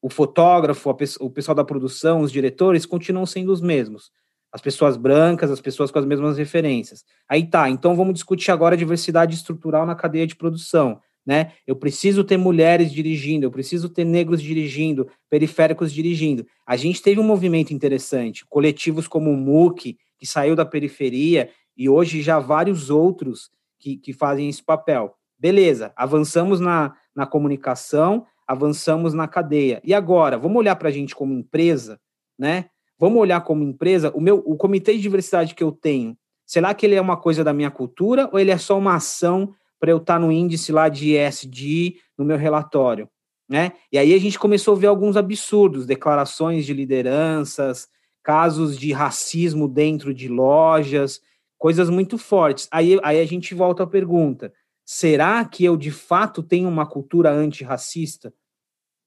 [SPEAKER 2] o fotógrafo, o pessoal da produção, os diretores continuam sendo os mesmos. As pessoas brancas, as pessoas com as mesmas referências. Aí tá, então vamos discutir agora a diversidade estrutural na cadeia de produção né? Eu preciso ter mulheres dirigindo, eu preciso ter negros dirigindo, periféricos dirigindo. A gente teve um movimento interessante, coletivos como o MUC, que saiu da periferia, e hoje já vários outros que, que fazem esse papel. Beleza, avançamos na, na comunicação, avançamos na cadeia. E agora, vamos olhar para a gente como empresa, né? Vamos olhar como empresa, o meu o comitê de diversidade que eu tenho, será que ele é uma coisa da minha cultura ou ele é só uma ação para eu estar tá no índice lá de ESG no meu relatório, né? E aí a gente começou a ver alguns absurdos, declarações de lideranças, casos de racismo dentro de lojas, coisas muito fortes. Aí, aí a gente volta à pergunta: será que eu de fato tenho uma cultura antirracista?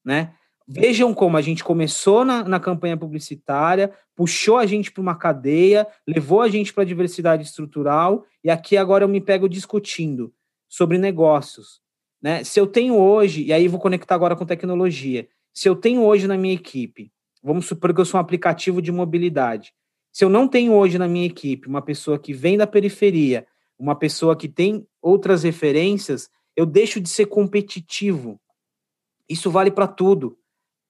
[SPEAKER 2] Né? Vejam como a gente começou na, na campanha publicitária, puxou a gente para uma cadeia, levou a gente para a diversidade estrutural, e aqui agora eu me pego discutindo sobre negócios. Né? Se eu tenho hoje, e aí vou conectar agora com tecnologia, se eu tenho hoje na minha equipe, vamos supor que eu sou um aplicativo de mobilidade, se eu não tenho hoje na minha equipe uma pessoa que vem da periferia, uma pessoa que tem outras referências, eu deixo de ser competitivo. Isso vale para tudo.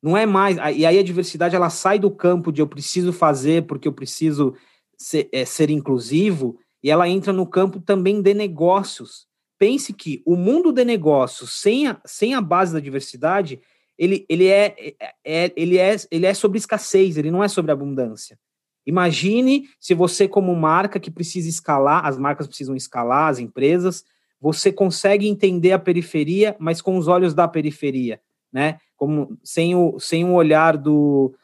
[SPEAKER 2] Não é mais. E aí a diversidade ela sai do campo de eu preciso fazer porque eu preciso ser, é, ser inclusivo e ela entra no campo também de negócios pense que o mundo de negócios sem a, sem a base da diversidade, ele, ele, é, é, é, ele, é, ele é sobre escassez, ele não é sobre abundância. Imagine se você, como marca que precisa escalar, as marcas precisam escalar, as empresas, você consegue entender a periferia, mas com os olhos da periferia, né? Como sem o, sem o olhar do.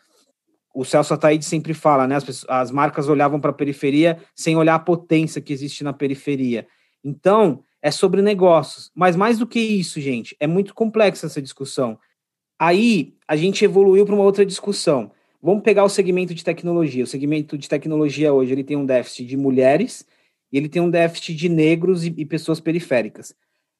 [SPEAKER 2] O Celso Ataíde sempre fala, né? As, pessoas, as marcas olhavam para a periferia sem olhar a potência que existe na periferia. Então, é sobre negócios. Mas mais do que isso, gente, é muito complexa essa discussão. Aí a gente evoluiu para uma outra discussão. Vamos pegar o segmento de tecnologia. O segmento de tecnologia hoje ele tem um déficit de mulheres e ele tem um déficit de negros e, e pessoas periféricas.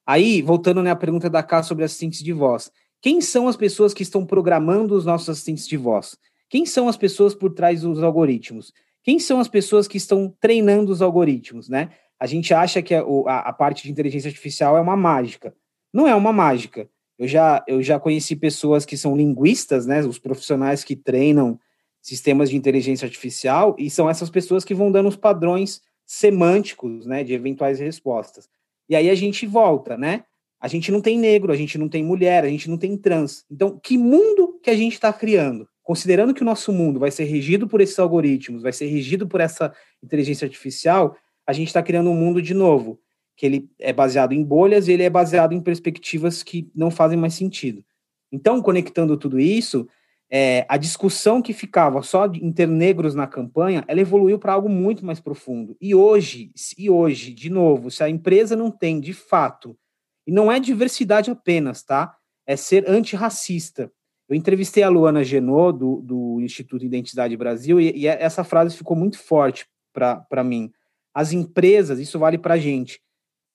[SPEAKER 2] Aí, voltando né, à pergunta da Cá sobre assistentes de voz. Quem são as pessoas que estão programando os nossos assistentes de voz? Quem são as pessoas por trás dos algoritmos? Quem são as pessoas que estão treinando os algoritmos, né? a gente acha que a, a, parte de inteligência artificial é uma mágica. Não é uma mágica. Eu já, eu já conheci pessoas que são linguistas, né, os profissionais que treinam sistemas de inteligência artificial, e são essas pessoas que vão dando os padrões semânticos, né, de eventuais respostas. E aí a gente volta, né? A gente não tem negro, a gente não tem mulher, a gente não tem trans. Então, que mundo que a gente está criando? Considerando que o nosso mundo vai ser regido por esses algoritmos, vai ser regido por essa inteligência artificial, a gente está criando um mundo de novo, que ele é baseado em bolhas e ele é baseado em perspectivas que não fazem mais sentido. Então, conectando tudo isso, é, a discussão que ficava só em ter negros na campanha, ela evoluiu para algo muito mais profundo. E hoje, e hoje, de novo, se a empresa não tem, de fato, e não é diversidade apenas, tá? É ser antirracista. Eu entrevistei a Luana Genot, do, do Instituto Identidade Brasil, e, e essa frase ficou muito forte para mim as empresas, isso vale para a gente,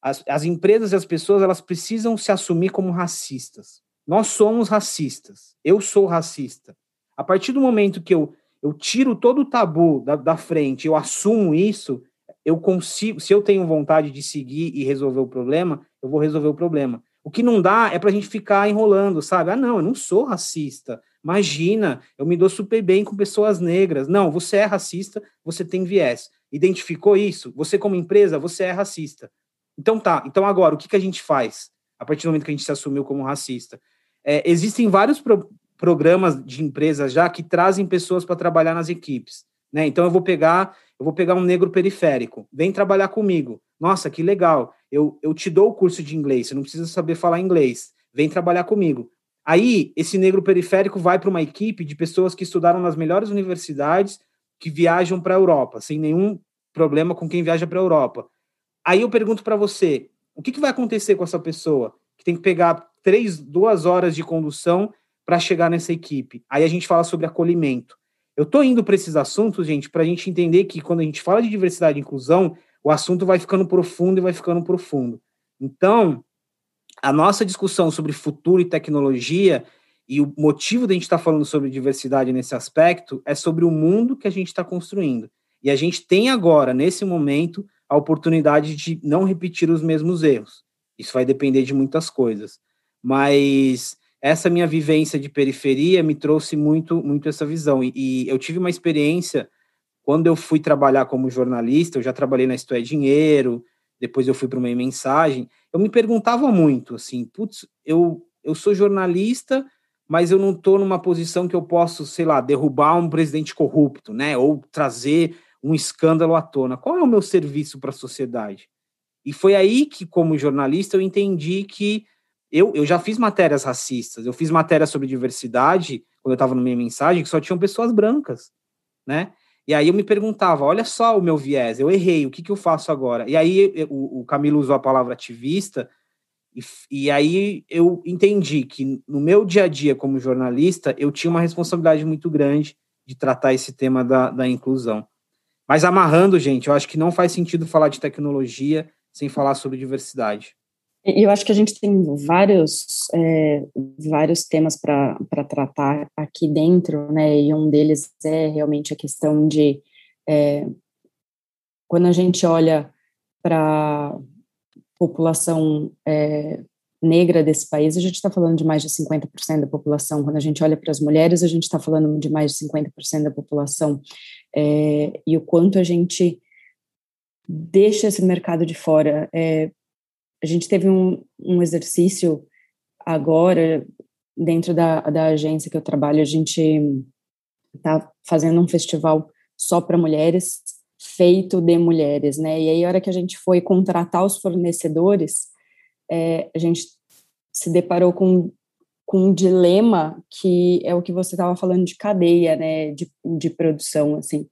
[SPEAKER 2] as, as empresas e as pessoas, elas precisam se assumir como racistas. Nós somos racistas. Eu sou racista. A partir do momento que eu, eu tiro todo o tabu da, da frente, eu assumo isso, eu consigo, se eu tenho vontade de seguir e resolver o problema, eu vou resolver o problema. O que não dá é para a gente ficar enrolando, sabe? Ah, não, eu não sou racista. Imagina, eu me dou super bem com pessoas negras. Não, você é racista, você tem viés identificou isso, você como empresa, você é racista. Então tá, então agora, o que, que a gente faz a partir do momento que a gente se assumiu como racista? É, existem vários, pro, programas de empresas já que trazem pessoas para trabalhar nas equipes, né? Então eu vou pegar, eu vou pegar um negro periférico, vem trabalhar comigo. Nossa, que legal. Eu, eu te dou o curso de inglês, você não precisa saber falar inglês. Vem trabalhar comigo. Aí, esse negro periférico vai para uma equipe de pessoas que estudaram nas melhores universidades, que viajam para a Europa, sem nenhum problema com quem viaja para a Europa. Aí eu pergunto para você, o que, que vai acontecer com essa pessoa que tem que pegar três, duas horas de condução para chegar nessa equipe? Aí a gente fala sobre acolhimento. Eu estou indo para esses assuntos, gente, para a gente entender que quando a gente fala de diversidade e inclusão, o assunto vai ficando profundo e vai ficando profundo. Então, a nossa discussão sobre futuro e tecnologia e o motivo da gente estar tá falando sobre diversidade nesse aspecto é sobre o mundo que a gente está construindo. E a gente tem agora, nesse momento, a oportunidade de não repetir os mesmos erros. Isso vai depender de muitas coisas. Mas essa minha vivência de periferia me trouxe muito, muito essa visão. E, e eu tive uma experiência quando eu fui trabalhar como jornalista, eu já trabalhei na Isto é Dinheiro, depois eu fui para uma mensagem, eu me perguntava muito, assim, putz, eu, eu sou jornalista, mas eu não estou numa posição que eu posso, sei lá, derrubar um presidente corrupto, né, ou trazer um escândalo à tona. Qual é o meu serviço para a sociedade? E foi aí que, como jornalista, eu entendi que eu, eu já fiz matérias racistas, eu fiz matérias sobre diversidade, quando eu estava no meio mensagem, que só tinham pessoas brancas, né? E aí eu me perguntava, olha só o meu viés, eu errei, o que, que eu faço agora? E aí eu, o, o Camilo usou a palavra ativista, e, e aí eu entendi que no meu dia a dia como jornalista, eu tinha uma responsabilidade muito grande de tratar esse tema da, da inclusão. Mas amarrando, gente, eu acho que não faz sentido falar de tecnologia sem falar sobre diversidade.
[SPEAKER 4] Eu acho que a gente tem vários, é, vários temas para tratar aqui dentro, né? E um deles é realmente a questão de é, quando a gente olha para população é, negra desse país, a gente está falando de mais de 50% da população. Quando a gente olha para as mulheres, a gente está falando de mais de 50% da população. É, e o quanto a gente deixa esse mercado de fora. É, a gente teve um, um exercício agora, dentro da, da agência que eu trabalho, a gente está fazendo um festival só para mulheres, feito de mulheres, né? E aí, a hora que a gente foi contratar os fornecedores, é, a gente se deparou com, com um dilema que é o que você estava falando de cadeia, né? De, de produção, assim.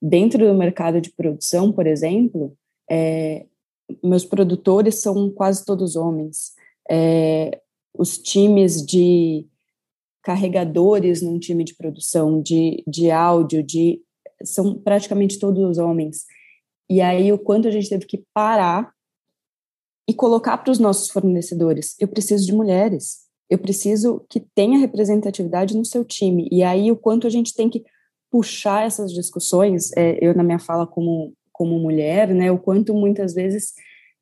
[SPEAKER 4] Dentro do mercado de produção, por exemplo, é, meus produtores são quase todos homens. É, os times de carregadores num time de produção, de, de áudio, de são praticamente todos homens. E aí o quanto a gente teve que parar e colocar para os nossos fornecedores, eu preciso de mulheres, eu preciso que tenha representatividade no seu time. E aí o quanto a gente tem que puxar essas discussões, é, eu na minha fala como como mulher, né, o quanto muitas vezes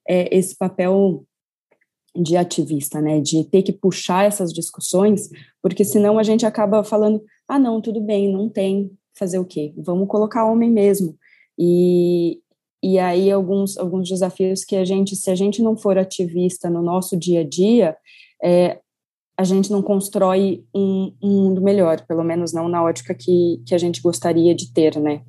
[SPEAKER 4] é, esse papel de ativista, né, de ter que puxar essas discussões, porque senão a gente acaba falando, ah, não, tudo bem, não tem, fazer o quê? Vamos colocar homem mesmo. E, e aí alguns, alguns desafios que a gente, se a gente não for ativista no nosso dia a dia, é, a gente não constrói um, um mundo melhor, pelo menos não na ótica que, que a gente gostaria de ter, né?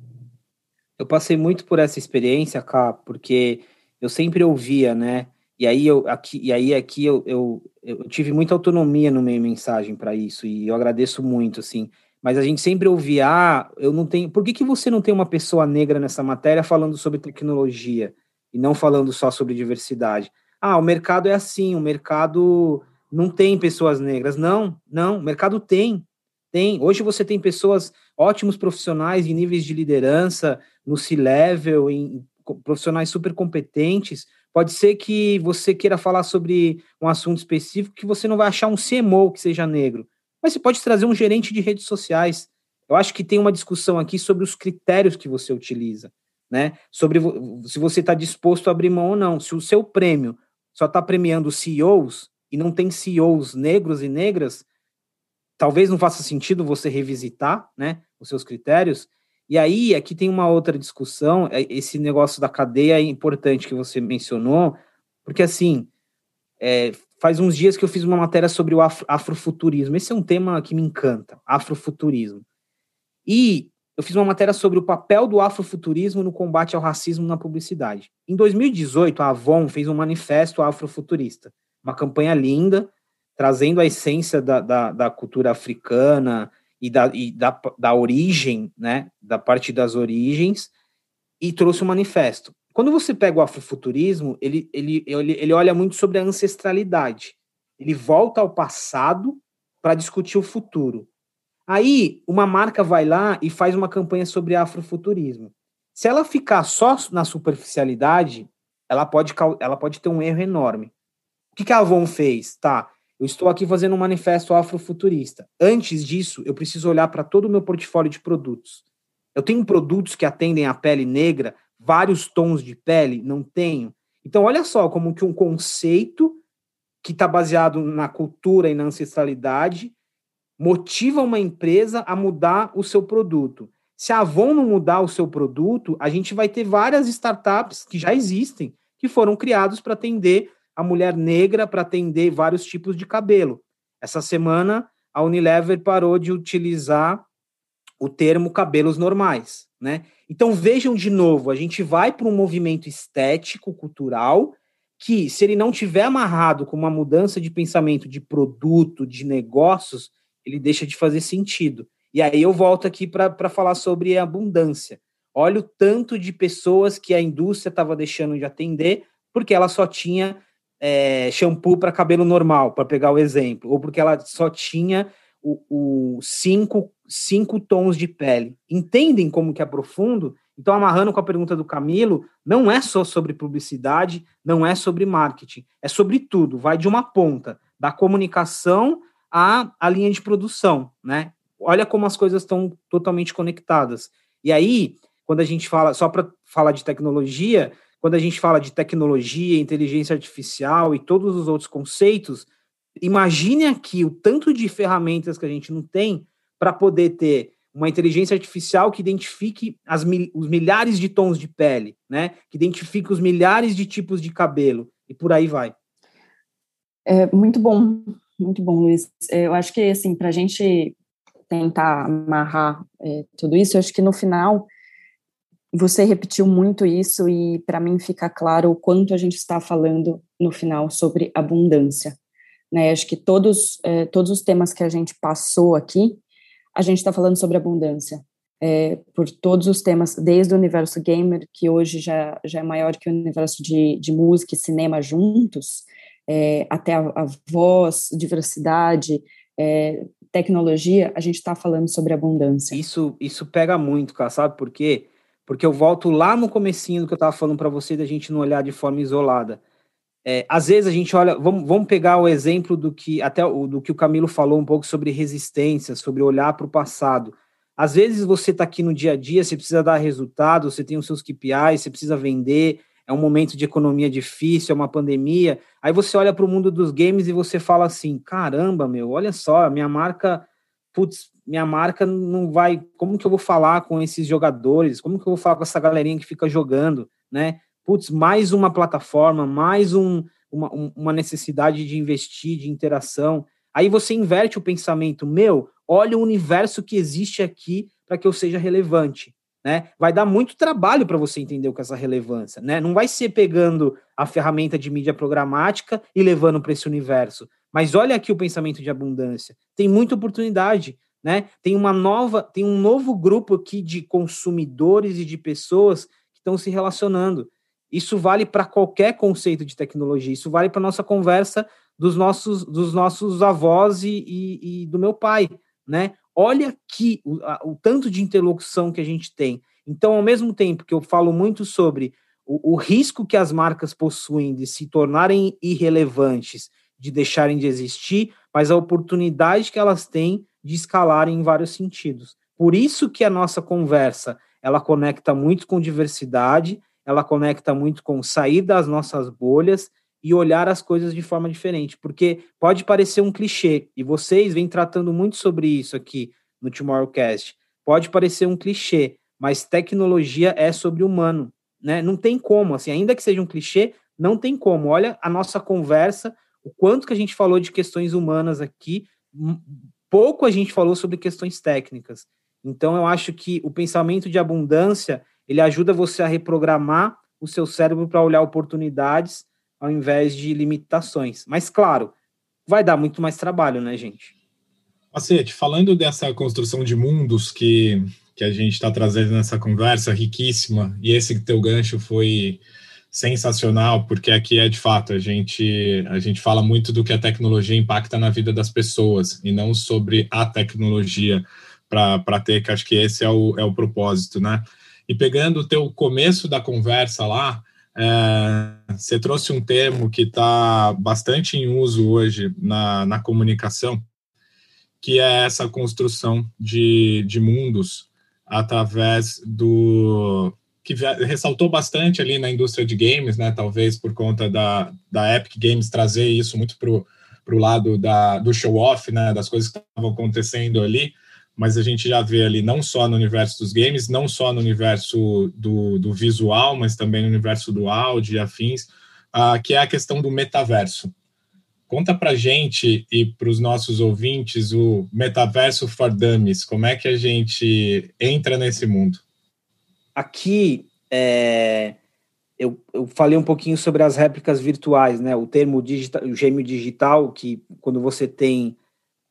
[SPEAKER 2] Eu passei muito por essa experiência, cá, porque eu sempre ouvia, né? E aí eu aqui, e aí aqui eu, eu, eu tive muita autonomia no meio mensagem para isso e eu agradeço muito, assim. Mas a gente sempre ouvia, ah, eu não tenho. Por que, que você não tem uma pessoa negra nessa matéria falando sobre tecnologia e não falando só sobre diversidade? Ah, o mercado é assim, o mercado não tem pessoas negras. Não, não, o mercado tem. Tem. Hoje você tem pessoas, ótimos profissionais em níveis de liderança, no C-level, em profissionais super competentes. Pode ser que você queira falar sobre um assunto específico que você não vai achar um CMO que seja negro, mas você pode trazer um gerente de redes sociais. Eu acho que tem uma discussão aqui sobre os critérios que você utiliza, né? Sobre se você está disposto a abrir mão ou não. Se o seu prêmio só está premiando CEOs e não tem CEOs negros e negras, talvez não faça sentido você revisitar, né, os seus critérios. E aí, aqui tem uma outra discussão, é, esse negócio da cadeia é importante que você mencionou, porque assim, é, faz uns dias que eu fiz uma matéria sobre o afro, afrofuturismo. Esse é um tema que me encanta, afrofuturismo. E eu fiz uma matéria sobre o papel do afrofuturismo no combate ao racismo na publicidade. Em 2018, a Avon fez um manifesto afrofuturista, uma campanha linda, trazendo a essência da, da, da cultura africana e, da, e da, da origem, né, da parte das origens, e trouxe um manifesto. Quando você pega o afrofuturismo, ele, ele, ele, ele olha muito sobre a ancestralidade. Ele volta ao passado para discutir o futuro. Aí, uma marca vai lá e faz uma campanha sobre afrofuturismo. Se ela ficar só na superficialidade, ela pode, ela pode ter um erro enorme. O que, que a Avon fez? Tá, eu estou aqui fazendo um manifesto afrofuturista. Antes disso, eu preciso olhar para todo o meu portfólio de produtos. Eu tenho produtos que atendem a pele negra, vários tons de pele? Não tenho. Então, olha só como que um conceito que está baseado na cultura e na ancestralidade motiva uma empresa a mudar o seu produto. Se a Avon não mudar o seu produto, a gente vai ter várias startups que já existem, que foram criados para atender a mulher negra, para atender vários tipos de cabelo. Essa semana, a Unilever parou de utilizar o termo cabelos normais, né? Então vejam de novo, a gente vai para um movimento estético, cultural, que se ele não tiver amarrado com uma mudança de pensamento de produto, de negócios, ele deixa de fazer sentido. E aí eu volto aqui para falar sobre abundância. Olha o tanto de pessoas que a indústria estava deixando de atender porque ela só tinha é, shampoo para cabelo normal, para pegar o exemplo, ou porque ela só tinha o, o cinco, cinco tons de pele. Entendem como que é profundo? Então, amarrando com a pergunta do Camilo, não é só sobre publicidade, não é sobre marketing, é sobre tudo, vai de uma ponta, da comunicação à, à linha de produção, né? Olha como as coisas estão totalmente conectadas. E aí, quando a gente fala, só para falar de tecnologia, quando a gente fala de tecnologia, inteligência artificial e todos os outros conceitos, imagine aqui o tanto de ferramentas que a gente não tem para poder ter uma inteligência artificial que identifique as, os milhares de tons de pele, né? Que identifique os milhares de tipos de cabelo e por aí vai.
[SPEAKER 4] É muito bom, muito bom, Luiz. É, eu acho que assim para a gente tentar amarrar é, tudo isso, eu acho que no final você repetiu muito isso e para mim fica claro o quanto a gente está falando no final sobre abundância. Né? Acho que todos, é, todos os temas que a gente passou aqui, a gente está falando sobre abundância. É, por todos os temas, desde o universo gamer, que hoje já, já é maior que o universo de, de música e cinema juntos, é, até a, a, voz, diversidade, é, tecnologia, a gente está falando sobre abundância.
[SPEAKER 2] Isso, isso pega muito, cara, sabe por quê? Porque eu volto lá no comecinho do que eu estava falando para você, da gente não olhar de forma isolada. É, às vezes a gente olha, vamos, vamos pegar o exemplo do que até o, do que o Camilo falou um pouco sobre resistência, sobre olhar para o passado. Às vezes você está aqui no dia a dia, você precisa dar resultado, você tem os seus KPIs, você precisa vender, é um momento de economia difícil, é uma pandemia. Aí você olha para o mundo dos games e você fala assim: caramba, meu, olha só, minha marca, putz, minha marca não vai. Como que eu vou falar com esses jogadores? Como que eu vou falar com essa galerinha que fica jogando, né? Putz, mais uma plataforma, mais um, uma, uma necessidade de investir, de interação. Aí você inverte o pensamento, meu, olha o universo que existe aqui para que eu seja relevante. Né? Vai dar muito trabalho para você entender o que é essa relevância, né? Não vai ser pegando a ferramenta de mídia programática e levando para esse universo. Mas olha aqui o pensamento de abundância. Tem muita oportunidade, né? Tem uma nova, tem um novo grupo aqui de consumidores e de pessoas que estão se relacionando. Isso vale para qualquer conceito de tecnologia. Isso vale para nossa conversa dos nossos, dos nossos avós e, e, e, do meu pai, né? Olha aqui o, a, o, tanto de interlocução que a gente tem. Então, ao mesmo tempo que eu falo muito sobre o, o risco que as marcas possuem de se tornarem irrelevantes, de deixarem de existir, mas a oportunidade que elas têm de escalarem em vários sentidos. Por isso que a nossa conversa ela conecta muito com diversidade, ela conecta muito com sair das nossas bolhas e olhar as coisas de forma diferente, porque pode parecer um clichê, e vocês vêm tratando muito sobre isso aqui no Tomorrowcast. Pode parecer um clichê, mas tecnologia é sobre humano, né? Não tem como, assim, ainda que seja um clichê, não tem como. Olha a nossa conversa, o quanto que a gente falou de questões humanas aqui, pouco a gente falou sobre questões técnicas. Então, eu acho que o pensamento de abundância ele ajuda você a reprogramar o seu cérebro para olhar oportunidades ao invés de limitações. Mas, claro, vai dar muito mais trabalho, né, gente?
[SPEAKER 3] Macete, falando dessa construção de mundos que, que a gente está trazendo nessa conversa riquíssima, e esse teu gancho foi sensacional, porque aqui é de fato, a gente, a gente fala muito do que a tecnologia impacta na vida das pessoas, e não sobre a tecnologia para ter, que acho que esse é o, é o propósito, né? E pegando o teu começo da conversa lá, é, você trouxe um termo que está bastante em uso hoje na, na comunicação, que é essa construção de, de mundos através do que ressaltou bastante ali na indústria de games, né? Talvez por conta da, da Epic Games trazer isso muito para o lado da, do show off, né? Das coisas que estavam acontecendo ali mas a gente já vê ali não só no universo dos games, não só no universo do, do visual, mas também no universo do áudio e afins, uh, que é a questão do metaverso. Conta para gente e para os nossos ouvintes o metaverso for dummies, como é que a gente entra nesse mundo?
[SPEAKER 2] Aqui, é, eu, eu, falei um pouquinho sobre as réplicas virtuais, né? O termo digital, o gêmeo digital, que quando você tem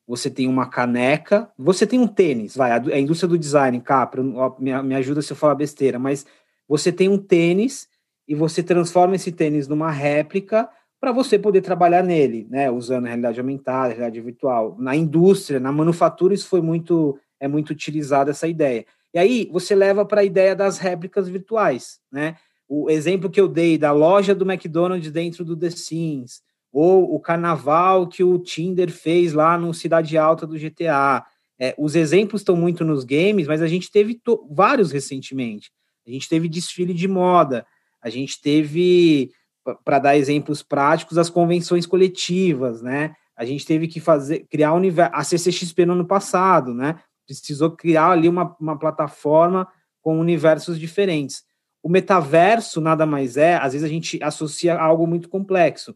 [SPEAKER 2] você tem uma caneca, você tem um tênis, vai, a, indústria do design, Capra, me, me ajuda se eu falar besteira, mas você tem um tênis e você transforma esse tênis numa réplica para você poder trabalhar nele, né, usando a realidade aumentada, a realidade virtual. Na indústria, na manufatura, isso foi muito, é muito utilizado essa ideia. E aí você leva para a ideia das réplicas virtuais, né? O exemplo que eu dei da loja do McDonald's dentro do The Sims, ou o carnaval que o Tinder fez lá no Cidade Alta do GTA. É, os exemplos estão muito nos games, mas a gente teve vários recentemente. A gente teve desfile de moda, a gente teve, para dar exemplos práticos, as convenções coletivas, né? A gente teve que fazer, criar universo, a CCXP no ano passado, né? Precisou criar ali uma, uma plataforma com universos diferentes. O metaverso nada mais é, às vezes a gente associa a algo muito complexo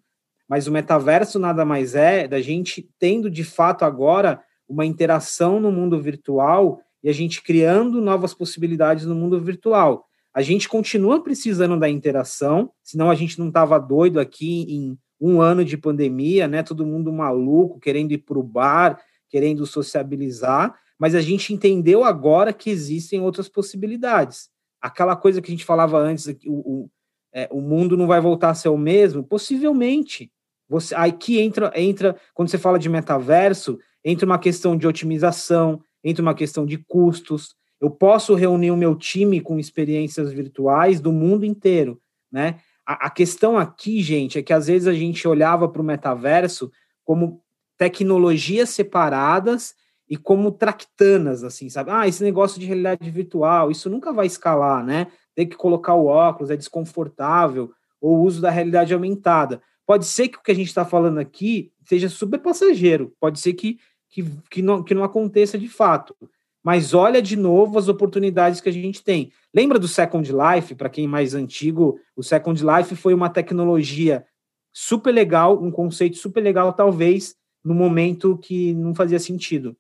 [SPEAKER 2] mas o metaverso nada mais é da gente tendo de fato agora uma interação no mundo virtual e a gente criando novas possibilidades no mundo virtual. A gente continua precisando da interação, senão a gente não estava doido aqui em um ano de pandemia, né? Todo mundo maluco, querendo ir para o bar, querendo sociabilizar, mas a gente entendeu agora que existem outras possibilidades. Aquela coisa que a gente falava antes, o, o, é, o mundo não vai voltar a ser o mesmo, possivelmente. Você, aqui entra, entra, quando você fala de metaverso, entra uma questão de otimização, entra uma questão de custos. Eu posso reunir o meu time com experiências virtuais do mundo inteiro, né? A, a questão aqui, gente, é que às vezes a gente olhava para o metaverso como tecnologias separadas e como tractanas, assim, sabe? Ah, esse negócio de realidade virtual, isso nunca vai escalar, né? Tem que colocar o óculos, é desconfortável, ou o uso da realidade aumentada. Pode ser que o que a gente está falando aqui seja super passageiro, pode ser que, que, que, não, que não aconteça de fato. Mas olha de novo as oportunidades que a gente tem. Lembra do Second Life? Para quem é mais antigo, o Second Life foi uma tecnologia super legal, um conceito super legal, talvez no momento que não fazia sentido.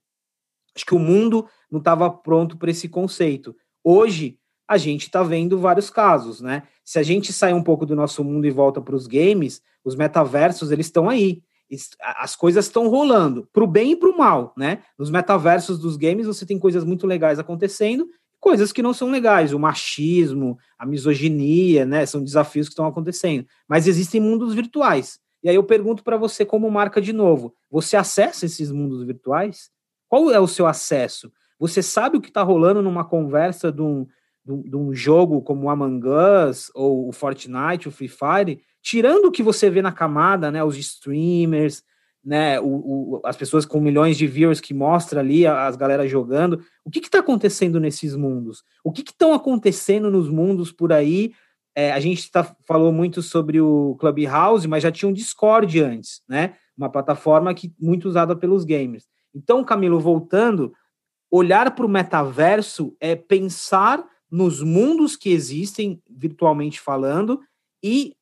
[SPEAKER 2] Acho que o mundo não estava pronto para esse conceito. Hoje, a gente está vendo vários casos, né? Se a gente sai um pouco do nosso mundo e volta para os games, os metaversos eles estão aí. As coisas estão rolando, para o bem e para o mal, né? Nos metaversos dos games você tem coisas muito legais acontecendo, coisas que não são legais, o machismo, a misoginia, né? São desafios que estão acontecendo. Mas existem mundos virtuais. E aí eu pergunto para você, como marca de novo, você acessa esses mundos virtuais? Qual é o seu acesso? Você sabe o que está rolando numa conversa de um, de um jogo como o Among Us ou o Fortnite, o Free Fire, tirando o que você vê na camada, né, os streamers, né, o, o, as pessoas com milhões de viewers que mostra ali as galera jogando, o que está acontecendo nesses mundos? O que estão acontecendo nos mundos por aí? É, a gente tá, falou muito sobre o Clubhouse, mas já tinha um Discord antes, né? Uma plataforma que muito usada pelos gamers. Então, Camilo, voltando, olhar para o metaverso é pensar nos mundos que existem, virtualmente falando, e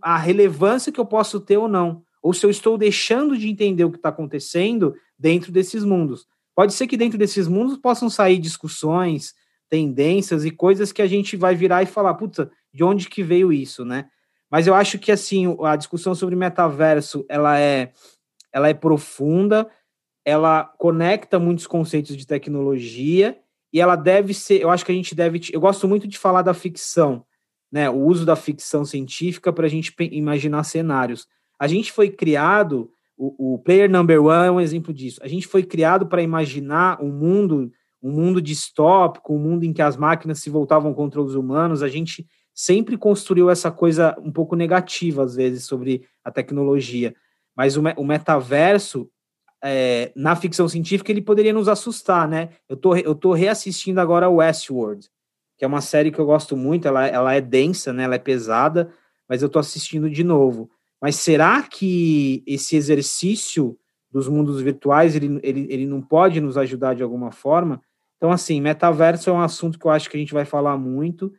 [SPEAKER 2] a relevância que eu posso ter ou não. ou se eu estou deixando de entender o que está acontecendo dentro desses mundos. Pode ser que dentro desses mundos possam sair discussões, tendências e coisas que a gente vai virar e falar, puta, de onde que veio isso, né? Mas eu acho que assim, a discussão sobre metaverso, ela é ela é profunda, ela conecta muitos conceitos de tecnologia e ela deve ser, eu acho que a gente deve, eu gosto muito de falar da ficção, né? O uso da ficção científica para a gente imaginar cenários. A gente foi criado, o, o Player Number One é um exemplo disso. A gente foi criado para imaginar um mundo, um mundo distópico, um mundo em que as máquinas se voltavam contra os humanos. A gente sempre construiu essa coisa um pouco negativa, às vezes, sobre a tecnologia. Mas o, o metaverso, é, na ficção científica, ele poderia nos assustar, né? Eu tô, eu tô reassistindo agora Westworld, que é uma série que eu gosto muito, ela, ela é densa, né? Ela é pesada, mas eu tô assistindo de novo. Mas será que esse exercício dos mundos virtuais, ele, ele, ele não pode nos ajudar de alguma forma? Então, assim, metaverso é um assunto que eu acho que a gente vai falar muito,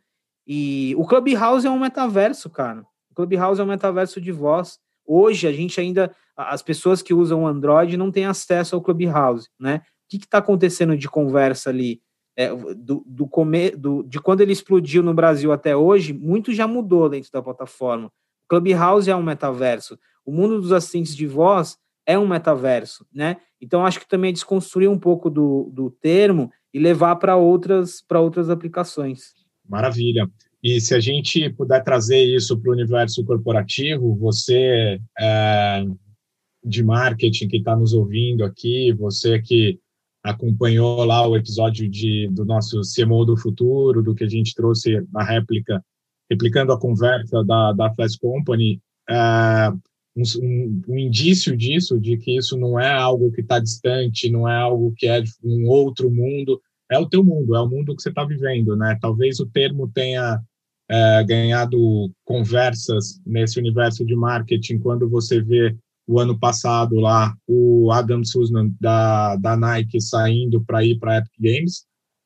[SPEAKER 2] e o Clubhouse é um metaverso, cara. O Clubhouse é um metaverso de voz. Hoje, a gente ainda, as pessoas que usam Android não têm acesso ao Clubhouse, né? O que está acontecendo de conversa ali? É, do, do, come, do, de quando ele explodiu no Brasil até hoje, muito já mudou dentro da plataforma. Clubhouse é um metaverso. O mundo dos assistentes de voz é um metaverso, né? Então, acho que também é desconstruir um pouco do, do termo e levar para outras, outras aplicações.
[SPEAKER 3] Maravilha. E se a gente puder trazer isso para o universo corporativo, você é, de marketing que está nos ouvindo aqui, você que acompanhou lá o episódio de, do nosso CMO do futuro, do que a gente trouxe na réplica, replicando a conversa da, da Flash Company, é, um, um, indício disso, de que isso não é algo que está distante, não é algo que é um outro mundo, é o teu mundo, é o mundo que você está vivendo, né? Talvez o termo tenha é, ganhado conversas nesse universo de marketing quando você vê o ano passado lá o Adam Sussman da, da Nike saindo para ir para Epic Games,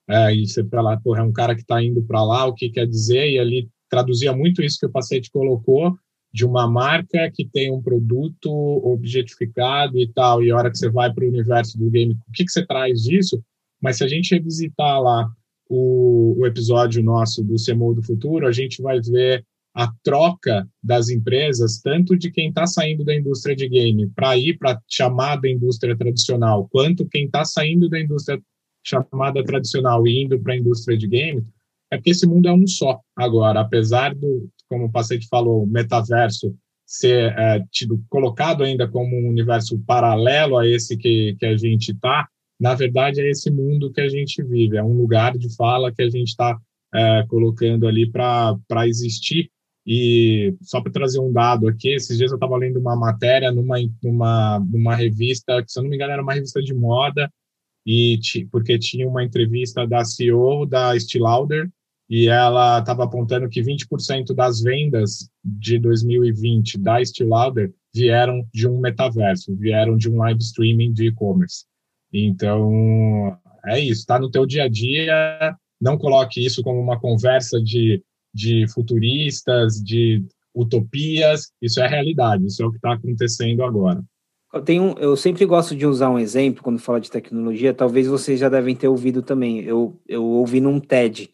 [SPEAKER 3] é, e você fala, porra, é um cara que está indo para lá, o que quer dizer? E ali traduzia muito isso que o Pacete colocou, de uma marca que tem um produto objetificado e tal, e a hora que você vai para o universo do game, o que, que você traz disso? Mas se a gente revisitar lá o, o episódio nosso do CMO do Futuro, a gente vai ver a troca das empresas, tanto de quem está saindo da indústria de game para ir para a chamada indústria tradicional, quanto quem está saindo da indústria chamada tradicional e indo para a indústria de game, é porque esse mundo é um só agora, apesar do, como o Pacete falou, metaverso ser é, tido, colocado ainda como um universo paralelo a esse que, que a gente está, na verdade, é esse mundo que a gente vive, é um lugar de fala que a gente está é, colocando ali para existir. E só para trazer um dado aqui, esses dias eu estava lendo uma matéria numa, numa, numa revista, que se eu não me engano era uma revista de moda, e porque tinha uma entrevista da CEO da Estee Lauder, e ela estava apontando que 20% das vendas de 2020 da Estee Lauder vieram de um metaverso, vieram de um live streaming de e-commerce. Então, é isso, está no teu dia a dia, não coloque isso como uma conversa de, de futuristas, de utopias, isso é realidade, isso é o que está acontecendo agora.
[SPEAKER 2] Eu, tenho, eu sempre gosto de usar um exemplo quando fala de tecnologia, talvez vocês já devem ter ouvido também. Eu, eu ouvi num TED.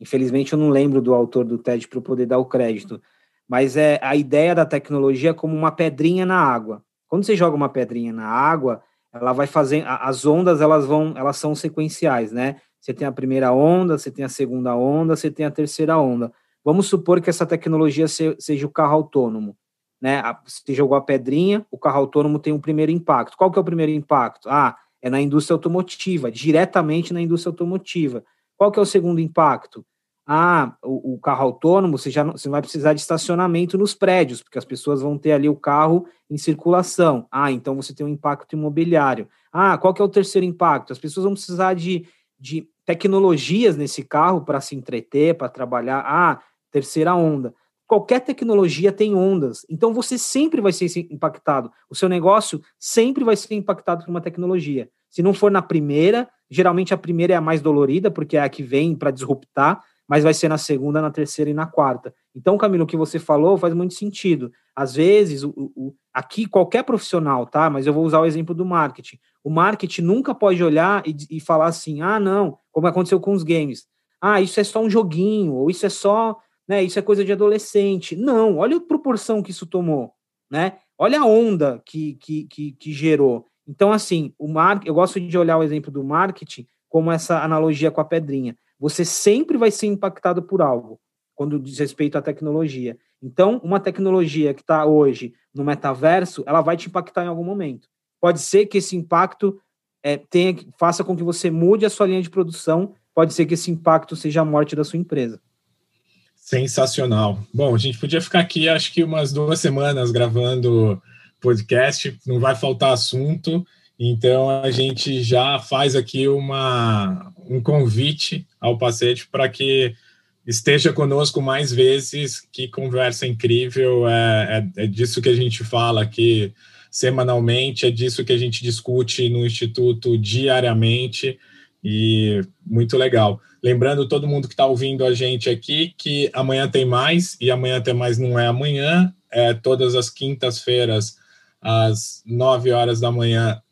[SPEAKER 2] Infelizmente eu não lembro do autor do TED para poder dar o crédito, mas é a ideia da tecnologia como uma pedrinha na água. Quando você joga uma pedrinha na água, ela vai fazer as ondas elas vão elas são sequenciais né você tem a primeira onda você tem a segunda onda você tem a terceira onda vamos supor que essa tecnologia seja o carro autônomo né você jogou a pedrinha o carro autônomo tem um primeiro impacto qual que é o primeiro impacto ah é na indústria automotiva diretamente na indústria automotiva qual que é o segundo impacto ah, o, o, carro autônomo, você já não, você não vai precisar de estacionamento nos prédios, porque as pessoas vão ter ali o carro em circulação. Ah, então você tem um impacto imobiliário. Ah, qual que é o terceiro impacto? As pessoas vão precisar de, de tecnologias nesse carro para se entreter, para trabalhar. Ah, terceira onda. Qualquer tecnologia tem ondas, então você sempre vai ser impactado. O seu negócio sempre vai ser impactado por uma tecnologia. Se não for na primeira, geralmente a primeira é a mais dolorida, porque é a que vem para disruptar, mas vai ser na segunda, na terceira e na quarta. Então, Camilo, o que você falou faz muito sentido. Às vezes, o, o, aqui qualquer profissional, tá? Mas eu vou usar o exemplo do marketing. O marketing nunca pode olhar e, e falar assim, ah, não, como aconteceu com os games. Ah, isso é só um joguinho, ou isso é só, né? Isso é coisa de adolescente. Não, olha a proporção que isso tomou, né? Olha a onda que, que, que, que gerou. Então, assim, o mar... eu gosto de olhar o exemplo do marketing como essa analogia com a pedrinha você sempre vai ser impactado por algo quando diz respeito à tecnologia. Então, uma tecnologia que está hoje no metaverso, ela vai te impactar em algum momento. Pode ser que esse impacto é, tenha, faça com que você mude a sua linha de produção, pode ser que esse impacto seja a morte da sua empresa.
[SPEAKER 3] Sensacional. Bom, a gente podia ficar aqui, acho que umas duas semanas gravando podcast, não vai faltar assunto. Então a gente já faz aqui uma, um convite ao paciente para que esteja conosco mais vezes. Que conversa incrível! É, é, é, disso que a gente fala aqui semanalmente, é disso que a gente discute no Instituto diariamente e muito legal. Lembrando todo mundo que está ouvindo a gente aqui que amanhã tem mais, e amanhã tem mais não é amanhã, é todas as quintas-feiras às 9 horas da manhã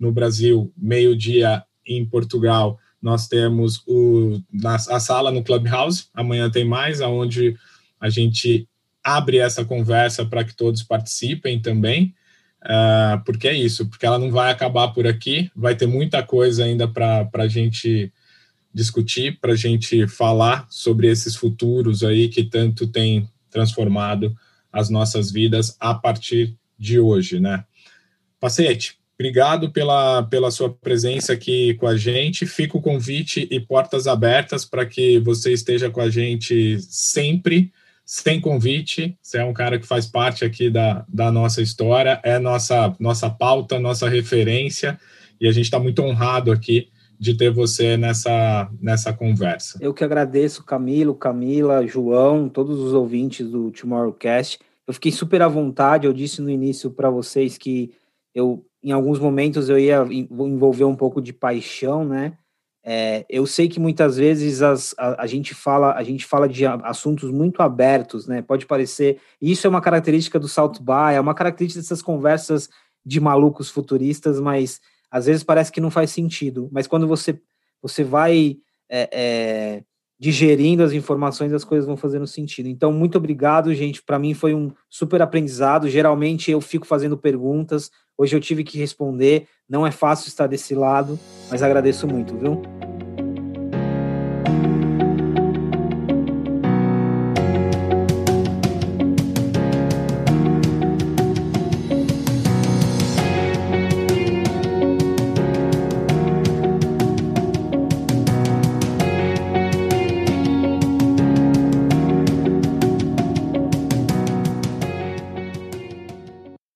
[SPEAKER 3] no Brasil, meio-dia em Portugal. Nós temos o, na, a sala no Clubhouse, amanhã tem mais, aonde a gente abre essa conversa para que todos participem também, uh, porque é isso, porque ela não vai acabar por aqui, vai ter muita coisa ainda para a gente discutir, para a gente falar sobre esses futuros aí que tanto tem transformado as nossas vidas a partir de hoje, né? Pacete, obrigado pela, pela sua presença aqui com a gente. Fica o convite e portas abertas para que você esteja com a gente sempre, sem convite. Você é um cara que faz parte aqui da, da nossa história, é nossa, nossa pauta, nossa referência, e a gente está muito honrado aqui de ter você nessa, nessa conversa.
[SPEAKER 2] Eu que agradeço, Camilo, Camila, João, todos os ouvintes do Tomorrowcast. Eu fiquei super à vontade, eu disse no início para vocês que eu, em alguns momentos, eu ia envolver um pouco de paixão, né? É, eu sei que muitas vezes as, a, a, gente fala a gente fala de assuntos muito abertos, né? Pode parecer isso é uma característica do South By, é uma característica dessas conversas de malucos futuristas, mas às vezes parece que não faz sentido. Mas quando você você vai é, é, digerindo as informações, as coisas vão fazendo sentido. Então, muito obrigado, gente. Para mim foi um super aprendizado. Geralmente eu fico fazendo perguntas, hoje eu tive que responder. Não é fácil estar desse lado, mas agradeço muito, viu?